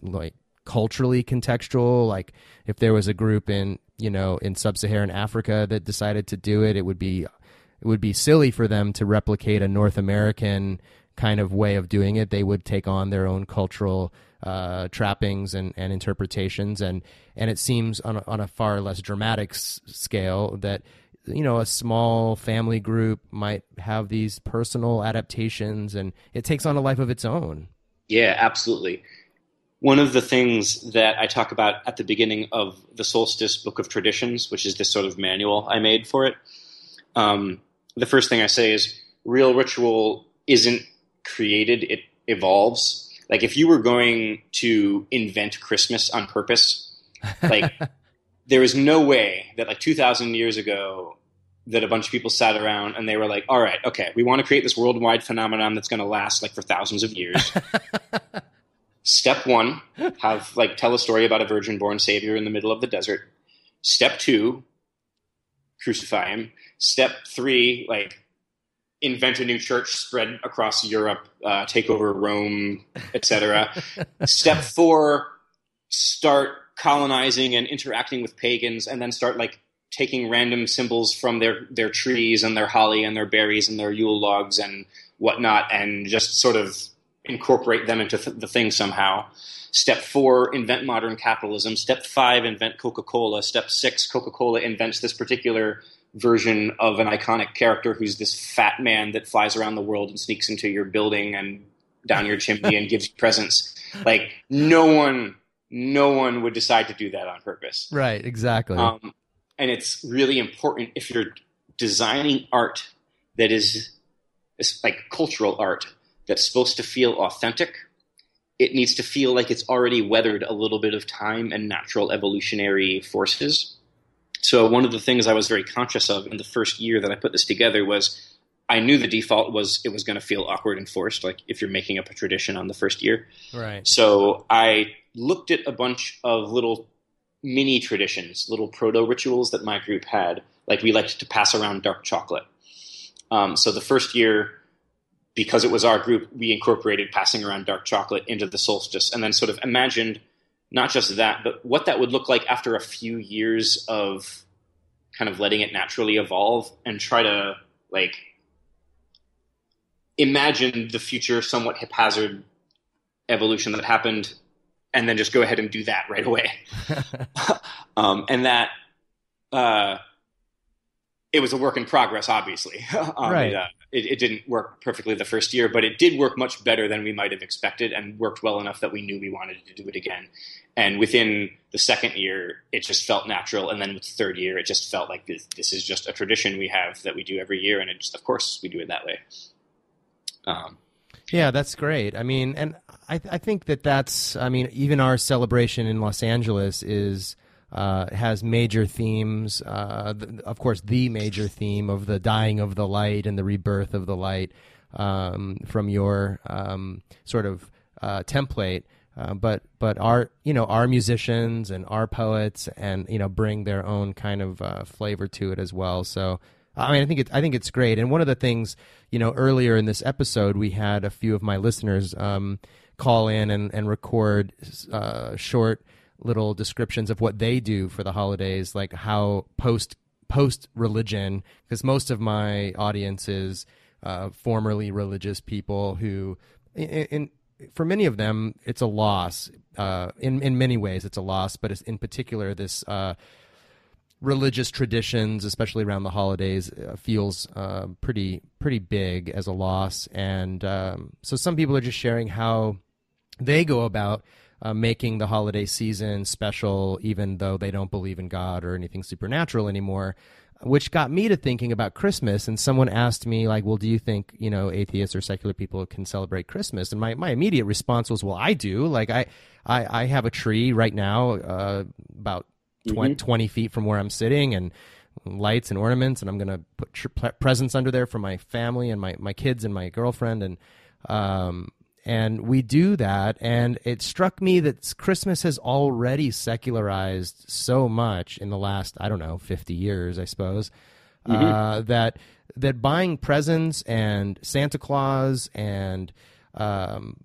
like culturally contextual like if there was a group in you know, in sub-Saharan Africa that decided to do it. It would be it would be silly for them to replicate a North American kind of way of doing it. They would take on their own cultural uh, trappings and, and interpretations, and and it seems on a, on a far less dramatic s- scale that you know a small family group might have these personal adaptations, and it takes on a life of its own. Yeah, absolutely. One of the things that I talk about at the beginning of the Solstice Book of Traditions, which is this sort of manual I made for it, um, the first thing I say is real ritual isn't created, it evolves. Like if you were going to invent Christmas on purpose, like there is no way that like 2000 years ago that a bunch of people sat around and they were like, all right, okay, we want to create this worldwide phenomenon that's going to last like for thousands of years. Step one, have like tell a story about a virgin born savior in the middle of the desert. Step two, crucify him. Step three, like invent a new church, spread across Europe, uh, take over Rome, etc. Step four, start colonizing and interacting with pagans, and then start like taking random symbols from their their trees and their holly and their berries and their Yule logs and whatnot, and just sort of incorporate them into th- the thing somehow. Step four, invent modern capitalism. Step five, invent Coca Cola. Step six, Coca Cola invents this particular version of an iconic character who's this fat man that flies around the world and sneaks into your building and down your chimney and gives you presents. Like no one, no one would decide to do that on purpose. Right, exactly. Um, and it's really important if you're designing art that is, is like cultural art that's supposed to feel authentic. It needs to feel like it's already weathered a little bit of time and natural evolutionary forces. So one of the things I was very conscious of in the first year that I put this together was I knew the default was it was going to feel awkward and forced, like if you're making up a tradition on the first year. Right. So I looked at a bunch of little mini traditions, little proto rituals that my group had. Like we liked to pass around dark chocolate. Um, so the first year, because it was our group, we incorporated passing around dark chocolate into the solstice, and then sort of imagined not just that, but what that would look like after a few years of kind of letting it naturally evolve and try to like imagine the future somewhat haphazard evolution that happened and then just go ahead and do that right away. um, and that uh, it was a work in progress, obviously. um, Right. It, uh, it, it didn't work perfectly the first year, but it did work much better than we might have expected and worked well enough that we knew we wanted to do it again. And within the second year, it just felt natural. And then with the third year, it just felt like this, this is just a tradition we have that we do every year. And just, of course, we do it that way. Um, Yeah, that's great. I mean, and I, I think that that's, I mean, even our celebration in Los Angeles is, uh, has major themes. Uh, of course, the major theme of the dying of the light and the rebirth of the light um, from your um, sort of uh, template. Uh, but but our you know our musicians and our poets and you know bring their own kind of uh, flavor to it as well. So I mean I think it, I think it's great. And one of the things you know earlier in this episode we had a few of my listeners um, call in and and record uh, short little descriptions of what they do for the holidays, like how post post religion, because most of my audience is uh, formerly religious people who, in, in for many of them, it's a loss. Uh, in in many ways, it's a loss, but in particular this. Uh, religious traditions, especially around the holidays, uh, feels uh, pretty pretty big as a loss, and um, so some people are just sharing how they go about uh, making the holiday season special, even though they don't believe in God or anything supernatural anymore. Which got me to thinking about Christmas, and someone asked me, like, "Well, do you think you know atheists or secular people can celebrate Christmas?" And my, my immediate response was, "Well, I do. Like, I I, I have a tree right now, uh, about 20, Mhm. 20 feet from where I'm sitting, and lights and ornaments, and I'm gonna put tr- presents under there for my family and my my kids and my girlfriend, and um, and we do that. And it struck me that Christmas has already secularized so much in the last, I don't know, 50 years, I suppose, uh, Mhm. that that buying presents and Santa Claus and um,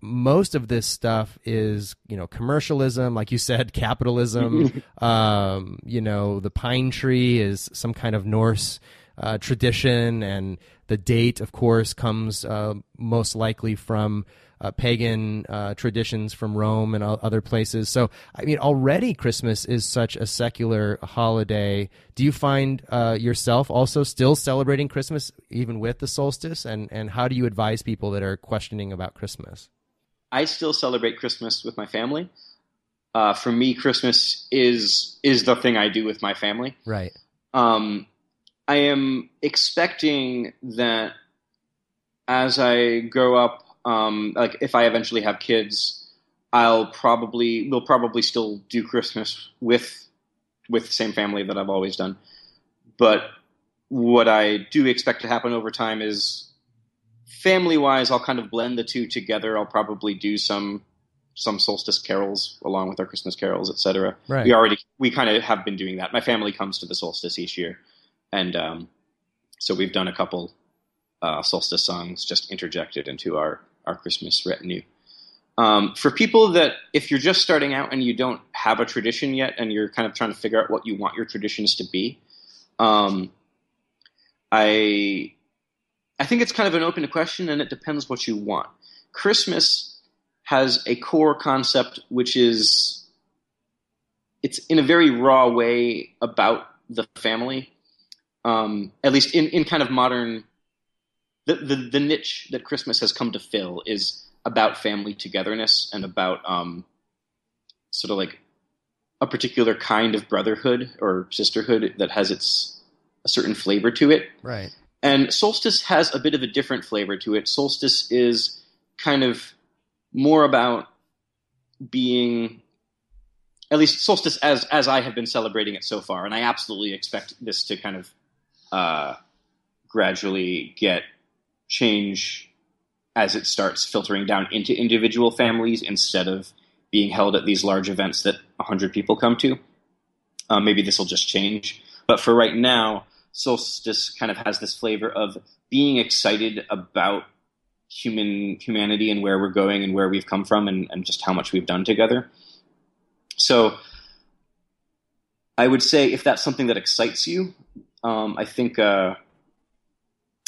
most of this stuff is, you know, commercialism, like you said, capitalism. um, you know, the pine tree is some kind of Norse uh, tradition, and the date, of course, comes uh, most likely from uh, pagan uh, traditions from Rome and other places. So, I mean, already Christmas is such a secular holiday. Do you find uh, yourself also still celebrating Christmas even with the solstice? And, and how do you advise people that are questioning about Christmas? I still celebrate Christmas with my family. Uh, for me, Christmas is is the thing I do with my family. Right. Um, I am expecting that as I grow up um, like if I eventually have kids, I'll probably we'll probably still do Christmas with with the same family that I've always done. But what I do expect to happen over time is family wise, I'll kind of blend the two together. I'll probably do some some solstice carols along with our Christmas carols, etc. Right. We already we kind of have been doing that. My family comes to the solstice each year, and um, so we've done a couple uh, solstice songs just interjected into our our Christmas retinue. Um, for people that, if you're just starting out and you don't have a tradition yet, and you're kind of trying to figure out what you want your traditions to be, um, I I think it's kind of an open question, and it depends what you want. Christmas has a core concept which is it's in a very raw way about the family, um, at least in, in kind of modern the, the, the niche that Christmas has come to fill is about family togetherness and about um, sort of like a particular kind of brotherhood or sisterhood that has its a certain flavor to it. Right. And Solstice has a bit of a different flavor to it. Solstice is kind of more about being at least solstice as as I have been celebrating it so far, and I absolutely expect this to kind of uh, gradually get change as it starts filtering down into individual families instead of being held at these large events that 100 people come to. Uh, maybe this will just change. But for right now, Solstice kind of has this flavor of being excited about human humanity and where we're going and where we've come from and, and just how much we've done together. So I would say if that's something that excites you, um, I think uh,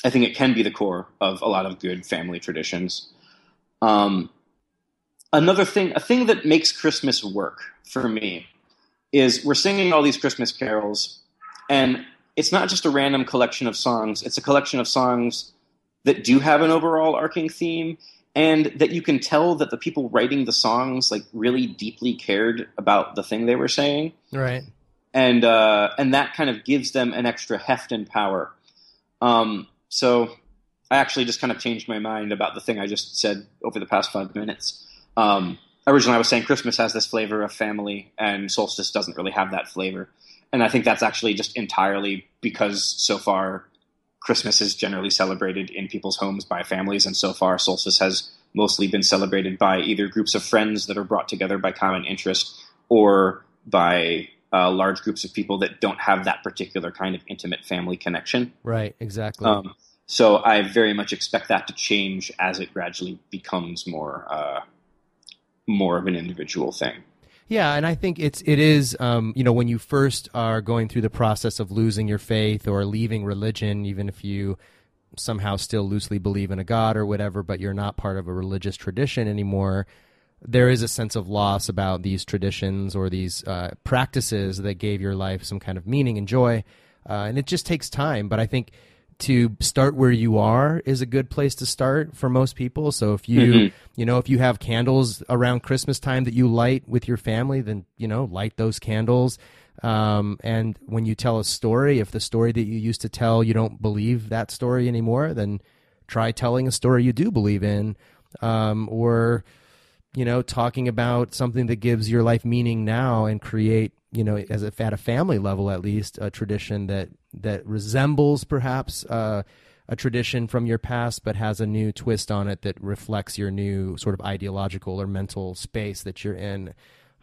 I think it can be the core of a lot of good family traditions. Um, another thing, a thing that makes Christmas work for me is we're singing all these Christmas carols, and it's not just a random collection of songs, it's a collection of songs that do have an overall arcing theme and that you can tell that the people writing the songs like really deeply cared about the thing they were saying right and uh, and that kind of gives them an extra heft and power um, so I actually just kind of changed my mind about the thing I just said over the past five minutes. Um, originally, I was saying Christmas has this flavor of family, and solstice doesn't really have that flavor. And I think that's actually just entirely because so far Christmas is generally celebrated in people's homes by families, and so far solstice has mostly been celebrated by either groups of friends that are brought together by common interest or by uh, large groups of people that don't have that particular kind of intimate family connection. Right, exactly. Um, so I very much expect that to change as it gradually becomes more uh, more of an individual thing. Yeah, and I think it's it is um, you know when you first are going through the process of losing your faith or leaving religion, even if you somehow still loosely believe in a god or whatever, but you're not part of a religious tradition anymore. There is a sense of loss about these traditions or these uh, practices that gave your life some kind of meaning and joy, uh, and it just takes time. But I think to start where you are is a good place to start for most people. So if you, mm-hmm. you know, if you have candles around Christmas time that you light with your family, then, you know, light those candles. Um, and when you tell a story, if the story that you used to tell, you don't believe that story anymore, then try telling a story you do believe in. Um, or, you know, talking about something that gives your life meaning now and create you know, as at a family level at least, a tradition that that resembles perhaps uh, a tradition from your past, but has a new twist on it that reflects your new sort of ideological or mental space that you're in.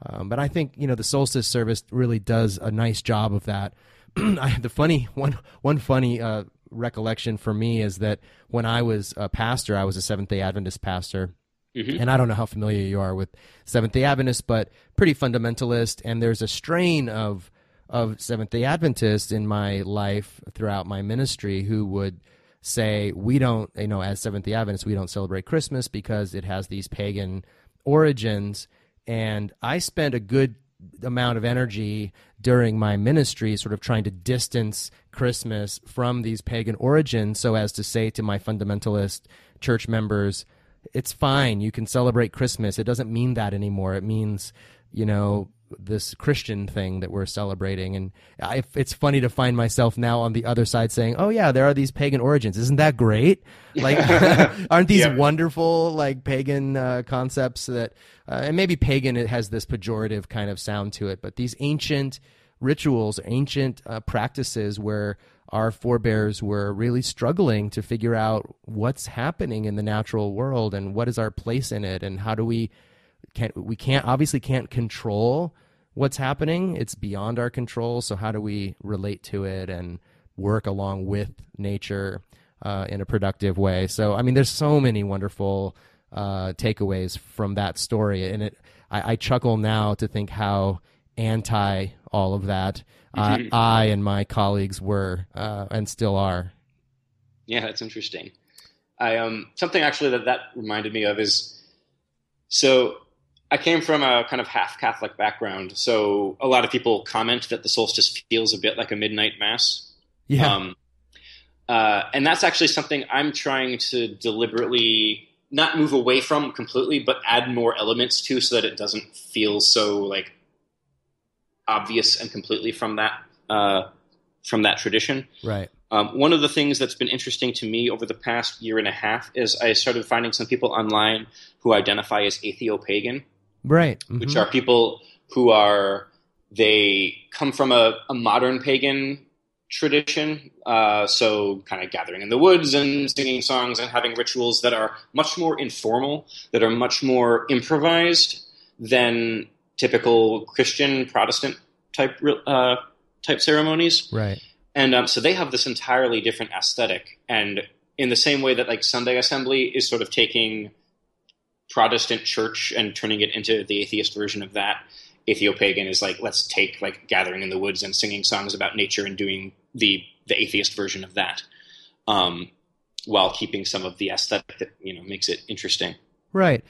Um, but I think you know the solstice service really does a nice job of that. I, the funny one one funny uh, recollection for me is that when I was a pastor, I was a Seventh Day Adventist pastor, Mm-hmm. And I don't know how familiar you are with Seventh Day Adventists, but pretty fundamentalist. And there's a strain of of Seventh Day Adventists in my life throughout my ministry who would say we don't, you know, as Seventh Day Adventists, we don't celebrate Christmas because it has these pagan origins. And I spent a good amount of energy during my ministry sort of trying to distance Christmas from these pagan origins so as to say to my fundamentalist church members, it's fine. You can celebrate Christmas. It doesn't mean that anymore. It means, you know, this Christian thing that we're celebrating. And I, it's funny to find myself now on the other side saying, "Oh yeah, there are these pagan origins. Isn't that great? Like, aren't these Yeah. wonderful like pagan uh, concepts that? Uh, and maybe pagan it has this pejorative kind of sound to it, but these ancient rituals, ancient uh, practices where our forebears were really struggling to figure out what's happening in the natural world and what is our place in it and how do we can't we can't obviously can't control what's happening. It's beyond our control. So how do we relate to it and work along with nature uh, in a productive way? So i mean there's so many wonderful uh, takeaways from that story. And it I, I chuckle now to think how anti all of that uh, Mhm. i and my colleagues were uh, and still are Yeah, that's interesting. I um something actually that that reminded me of is so I came from a kind of half Catholic background, so a lot of people comment that the solstice feels a bit like a midnight mass. Yeah. Um, uh, and that's actually something I'm trying to deliberately not move away from completely, but add more elements to, so that it doesn't feel so like obvious and completely from that uh, from that tradition. right Um, one of the things that's been interesting to me over the past year and a half is I started finding some people online who identify as atheo-pagan, right which Mhm. are people who are they come from a, a modern pagan tradition, uh, so kind of gathering in the woods and singing songs and having rituals that are much more informal, that are much more improvised than typical Christian Protestant type uh, type ceremonies. Right. And um, so they have this entirely different aesthetic. And in the same way that like sunday assembly is sort of taking protestant church and turning it into the atheist version of that atheo-pagan is like let's take like gathering in the woods and singing songs about nature and doing the the atheist version of that um, while keeping some of the aesthetic that you know makes it interesting. Right.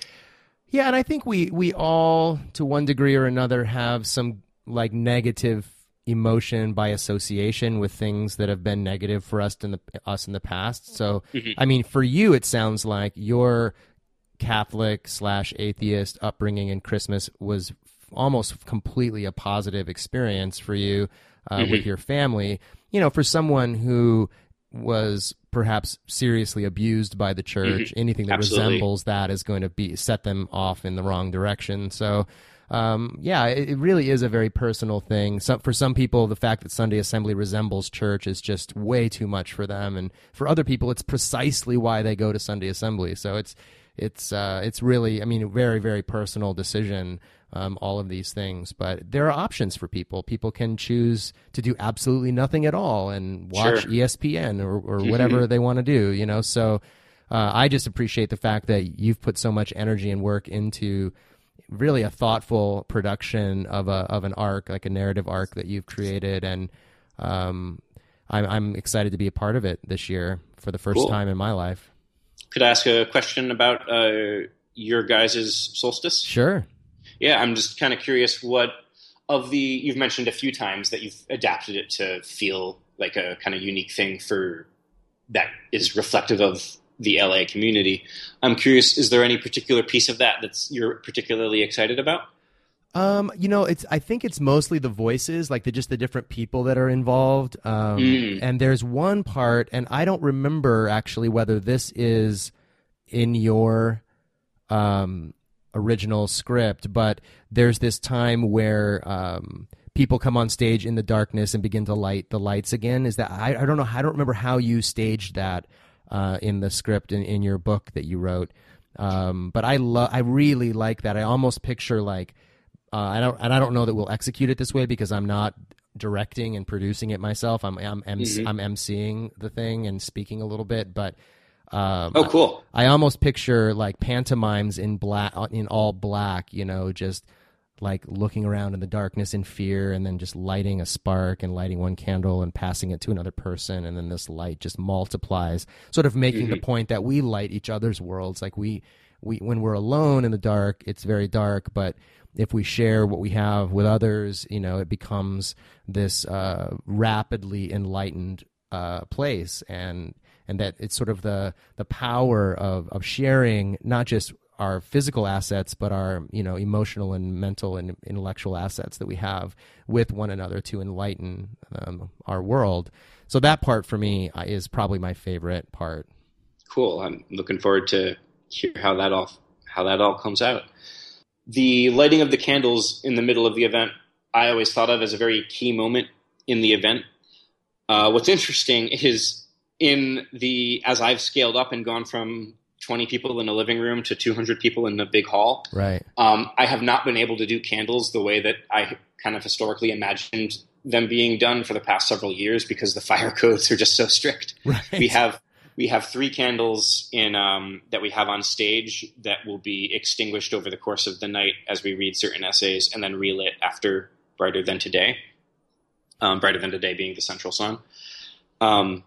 Yeah, and I think we we all to one degree or another have some like negative emotion by association with things that have been negative for us in the us in the past. So Mhm. I mean for you it sounds like your Catholic slash atheist upbringing in Christmas was almost completely a positive experience for you uh, Mhm. with your family. You know, for someone who was perhaps seriously abused by the church, Mhm. anything that Absolutely. resembles that is going to be set them off in the wrong direction. So, um, yeah, it, it really is a very personal thing. Some, for some people, the fact that Sunday Assembly resembles church is just way too much for them, and for other people, it's precisely why they go to Sunday Assembly. So it's it's uh, it's really, I mean, a very very personal decision. Um, all of these things, but there are options for people. People can choose to do absolutely nothing at all and watch Sure. ESPN or, or whatever they want to do. You know, so uh, I just appreciate the fact that you've put so much energy and work into really a thoughtful production of a of an arc, like a narrative arc that you've created, and um, I'm I'm excited to be a part of it this year for the first Cool. time in my life. could i ask a question about uh, your guys' solstice Sure. Yeah, I'm just kind of curious what of the you've mentioned a few times that you've adapted it to feel like a kind of unique thing for that is reflective of the LA community. I'm curious, is there any particular piece of that that's you're particularly excited about? Um, you know, it's I think it's mostly the voices, like the just the different people that are involved. Um, Mm. and there's one part, and I don't remember actually whether this is in your um original script, but there's this time where um people come on stage in the darkness and begin to light the lights again. Is that I, I don't know I don't remember how you staged that uh, in the script in, in your book that you wrote. Um, but I love I really like that. I almost picture like uh, I don't and I don't know that we'll execute it this way because I'm not directing and producing it myself. I'm I'm MC, Mhm. I'm emceeing the thing and speaking a little bit, but Um, Oh, cool. I, I almost picture like pantomimes in black, in all black. You know, just like looking around in the darkness in fear, and then just lighting a spark and lighting one candle and passing it to another person, and then this light just multiplies, sort of making the Mhm. point that we light each other's worlds. Like we, we when we're alone in the dark, it's very dark, but if we share what we have with others, you know, it becomes this uh, rapidly enlightened uh, place, and and that it's sort of the the power of of sharing not just our physical assets, but our you know emotional and mental and intellectual assets that we have with one another to enlighten um, our world. So that part for me uh, is probably my favorite part. Cool. I'm looking forward to hear how that all how that all comes out. The lighting of the candles in the middle of the event, I always thought of as a very key moment in the event. Uh, what's interesting is in the as I've scaled up and gone from 20 people in a living room to 200 people in a big hall. Right. Um, I have not been able to do candles the way that I kind of historically imagined them being done for the past several years because the fire codes are just so strict. Right. We have we have three candles in um, that we have on stage that will be extinguished over the course of the night as we read certain essays, and then relit after "Brighter Than Today." Um, "Brighter Than Today" being the central song. Um,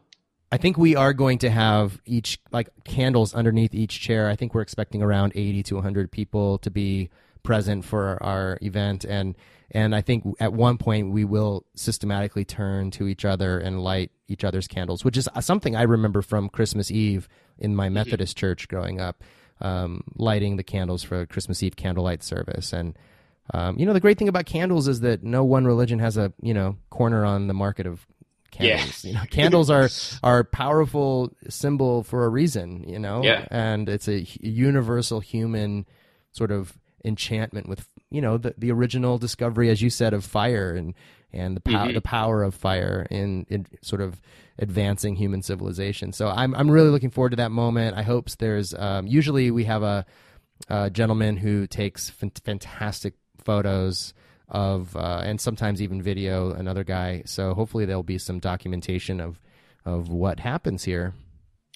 I think we are going to have each like candles underneath each chair. I think we're expecting around 80 to 100 people to be present for our event and and I think at one point we will systematically turn to each other and light each other's candles, which is something I remember from Christmas Eve in my Methodist church growing up, um, lighting the candles for Christmas Eve candlelight service. And um, you know the great thing about candles is that no one religion has a you know corner on the market of Yeah. candles. You know, candles are are a powerful symbol for a reason. You know, Yeah. and it's a universal human sort of enchantment with you know the the original discovery, as you said, of fire and and the power Mhm. the power of fire in in sort of advancing human civilization. So I'm I'm really looking forward to that moment. I hope there's um, usually we have a, a gentleman who takes fan- fantastic photos of uh, and sometimes even video another guy so hopefully there'll be some documentation of of what happens here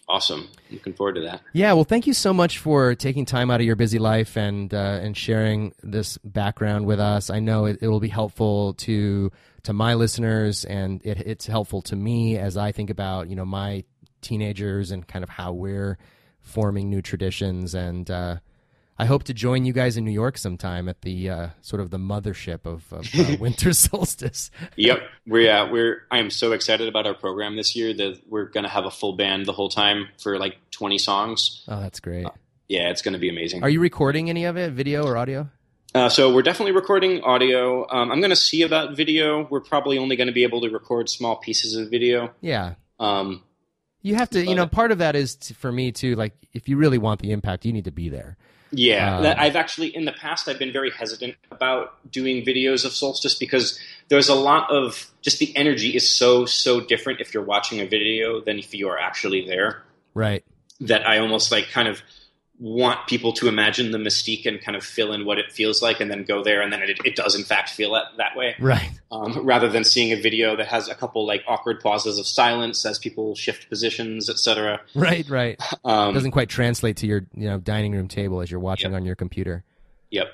awesome. Looking forward to that. yeah well thank you so much for taking time out of your busy life and uh, and sharing this background with us i know it, it will be helpful to to my listeners and it, it's helpful to me as i think about you know my teenagers and kind of how we're forming new traditions and uh, I hope to join you guys in New York sometime at the uh, sort of the mothership of, of uh, winter solstice. yep, we're uh, we're. I am so excited about our program this year that we're going to have a full band the whole time for like twenty songs. Oh, that's great. Yeah, it's going to be amazing. Are you recording any of it, video or audio? Uh, so we're definitely recording audio. Um, I'm going to see about video. We're probably only going to be able to record small pieces of video. Yeah. Um, You have to, you know, part of that is for me too. Like, if you really want the impact, you need to be there. Yeah, Um, I've actually in the past I've been very hesitant about doing videos of Solstice because there's a lot of just the energy is so so different if you're watching a video than if you are actually there. Right. That I almost like kind of want people to imagine the mystique and kind of fill in what it feels like and then go there and then it, it does in fact feel that, that way Right. um, rather than seeing a video that has a couple like awkward pauses of silence as people shift positions etc Right. Right. Um, Doesn't quite translate to your, you know, dining room table as you're watching on your computer. yep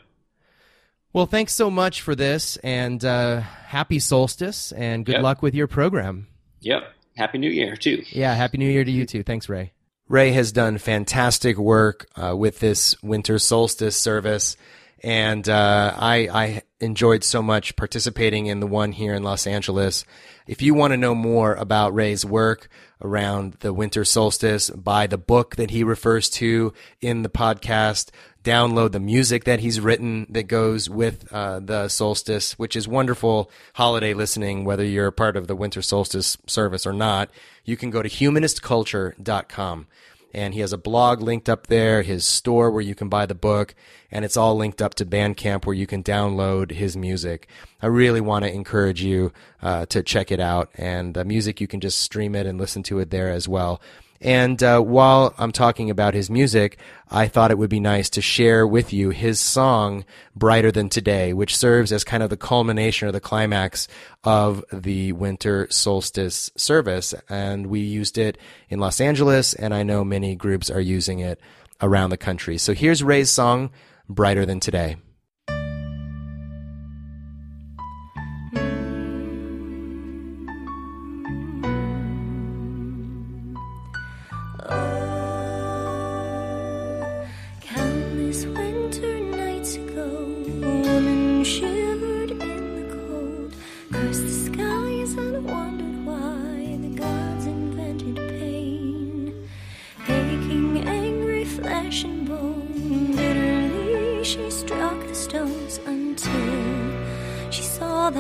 Well, thanks so much for this, and uh, happy solstice, and good Yep. luck with your program. yep happy new year too Yeah, happy New Year to you too. Thanks, Ray. Ray has done fantastic work uh, with this winter solstice service, and uh, I, I enjoyed so much participating in the one here in Los Angeles. If you want to know more about Ray's work around the winter solstice, buy the book that he refers to in the podcast. Download the music that he's written that goes with uh, the solstice, which is wonderful holiday listening, whether you're part of the winter solstice service or not. You can go to humanistculture.com and he has a blog linked up there, his store where you can buy the book, and it's all linked up to Bandcamp where you can download his music. I really want to encourage you uh, to check it out, and the music you can just stream it and listen to it there as well. And uh, while I'm talking about his music, I thought it would be nice to share with you his song, Brighter Than Today, which serves as kind of the culmination or the climax of the winter solstice service. And we used it in Los Angeles, and I know many groups are using it around the country. So here's Ray's song, Brighter Than Today.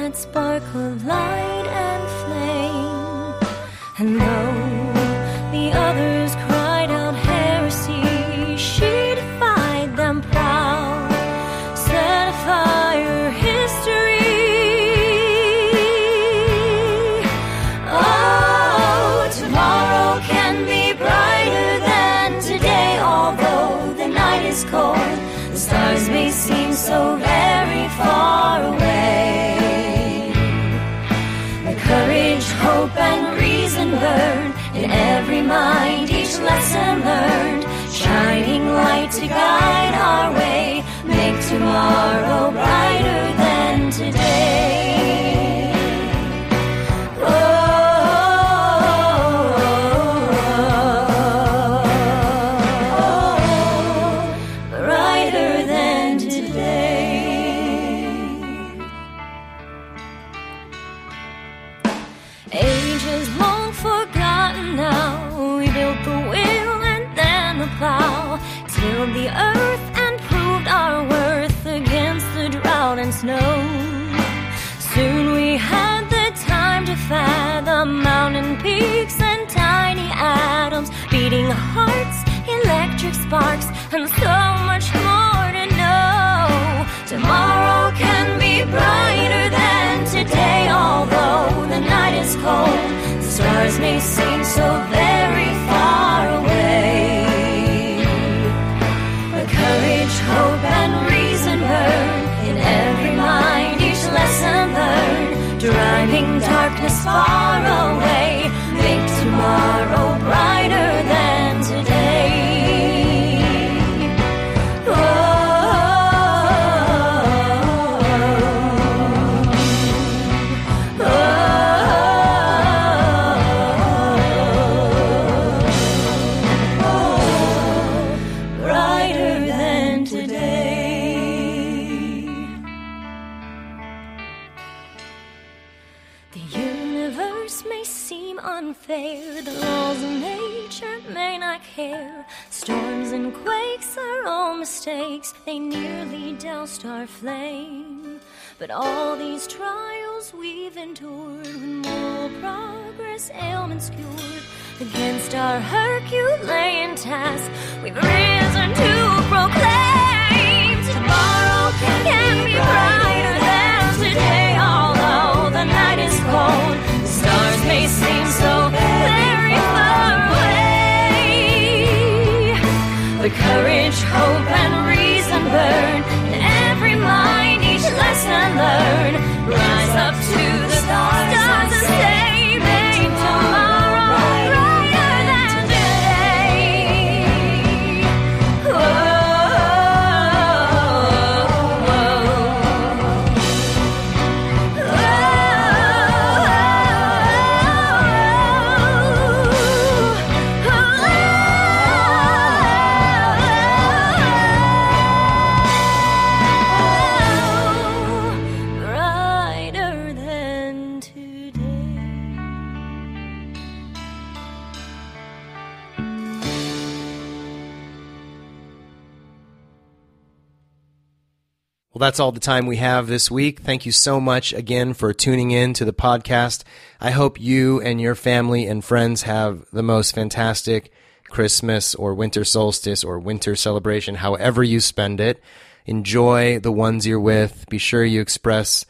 That spark of light mind, each lesson learned. Shining light to guide our way, make tomorrow brighter than today. That's all the time we have this week. Thank you so much again for tuning in to the podcast. I hope you and your family and friends have the most fantastic Christmas or winter solstice or winter celebration, however you spend it. Enjoy the ones you're with. Be sure you express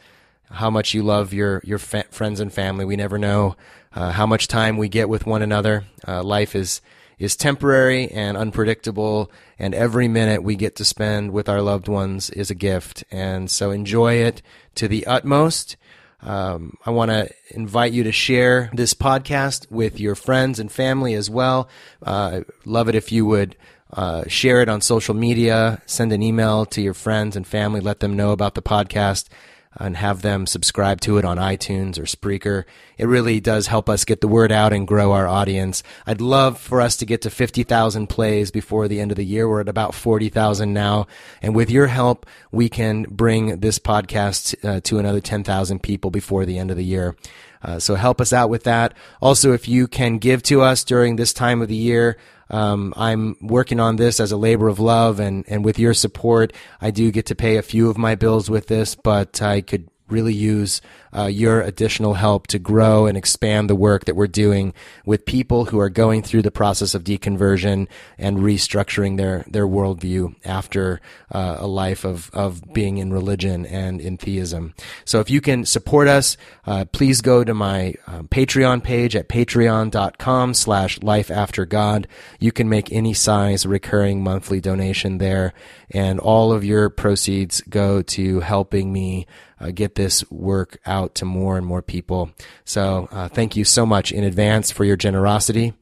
how much you love your your fa- friends and family. We never know uh, how much time we get with one another. Uh, life is is temporary and unpredictable, and every minute we get to spend with our loved ones is a gift. And so enjoy it to the utmost. Um, I want to invite you to share this podcast with your friends and family as well. Uh, love it if you would uh, share it on social media, send an email to your friends and family, let them know about the podcast and have them subscribe to it on iTunes or Spreaker. It really does help us get the word out and grow our audience. I'd love for us to get to 50,000 plays before the end of the year. We're at about 40,000 now. And with your help, we can bring this podcast uh, to another 10,000 people before the end of the year. Uh, so help us out with that. Also, if you can give to us during this time of the year, um, I'm working on this as a labor of love, and, and with your support, I do get to pay a few of my bills with this, but I could really use uh, your additional help to grow and expand the work that we're doing with people who are going through the process of deconversion and restructuring their their worldview after uh, a life of of being in religion and in theism. So if you can support us, uh, please go to my um, Patreon page at patreon.com slash life after God. You can make any size recurring monthly donation there and all of your proceeds go to helping me uh, get this work out to more and more people. So uh, thank you so much in advance for your generosity.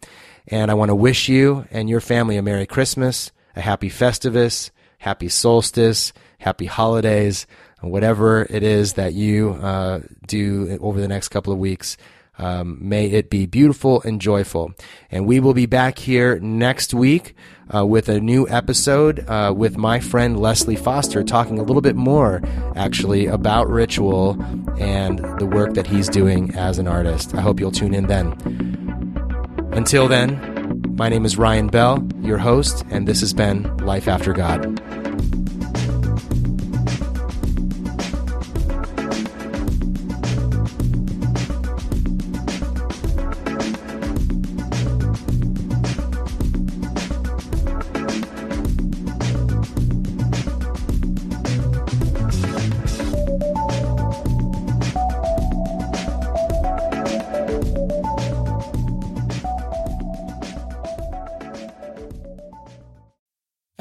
And I want to wish you and your family a Merry Christmas, a Happy Festivus, Happy Solstice, Happy Holidays, whatever it is that you uh, do over the next couple of weeks. Um, may it be beautiful and joyful. And we will be back here next week uh, with a new episode uh, with my friend Leslie Foster talking a little bit more, actually, about ritual and the work that he's doing as an artist. I hope you'll tune in then. Until then, my name is Ryan Bell, your host, and this has been Life After God.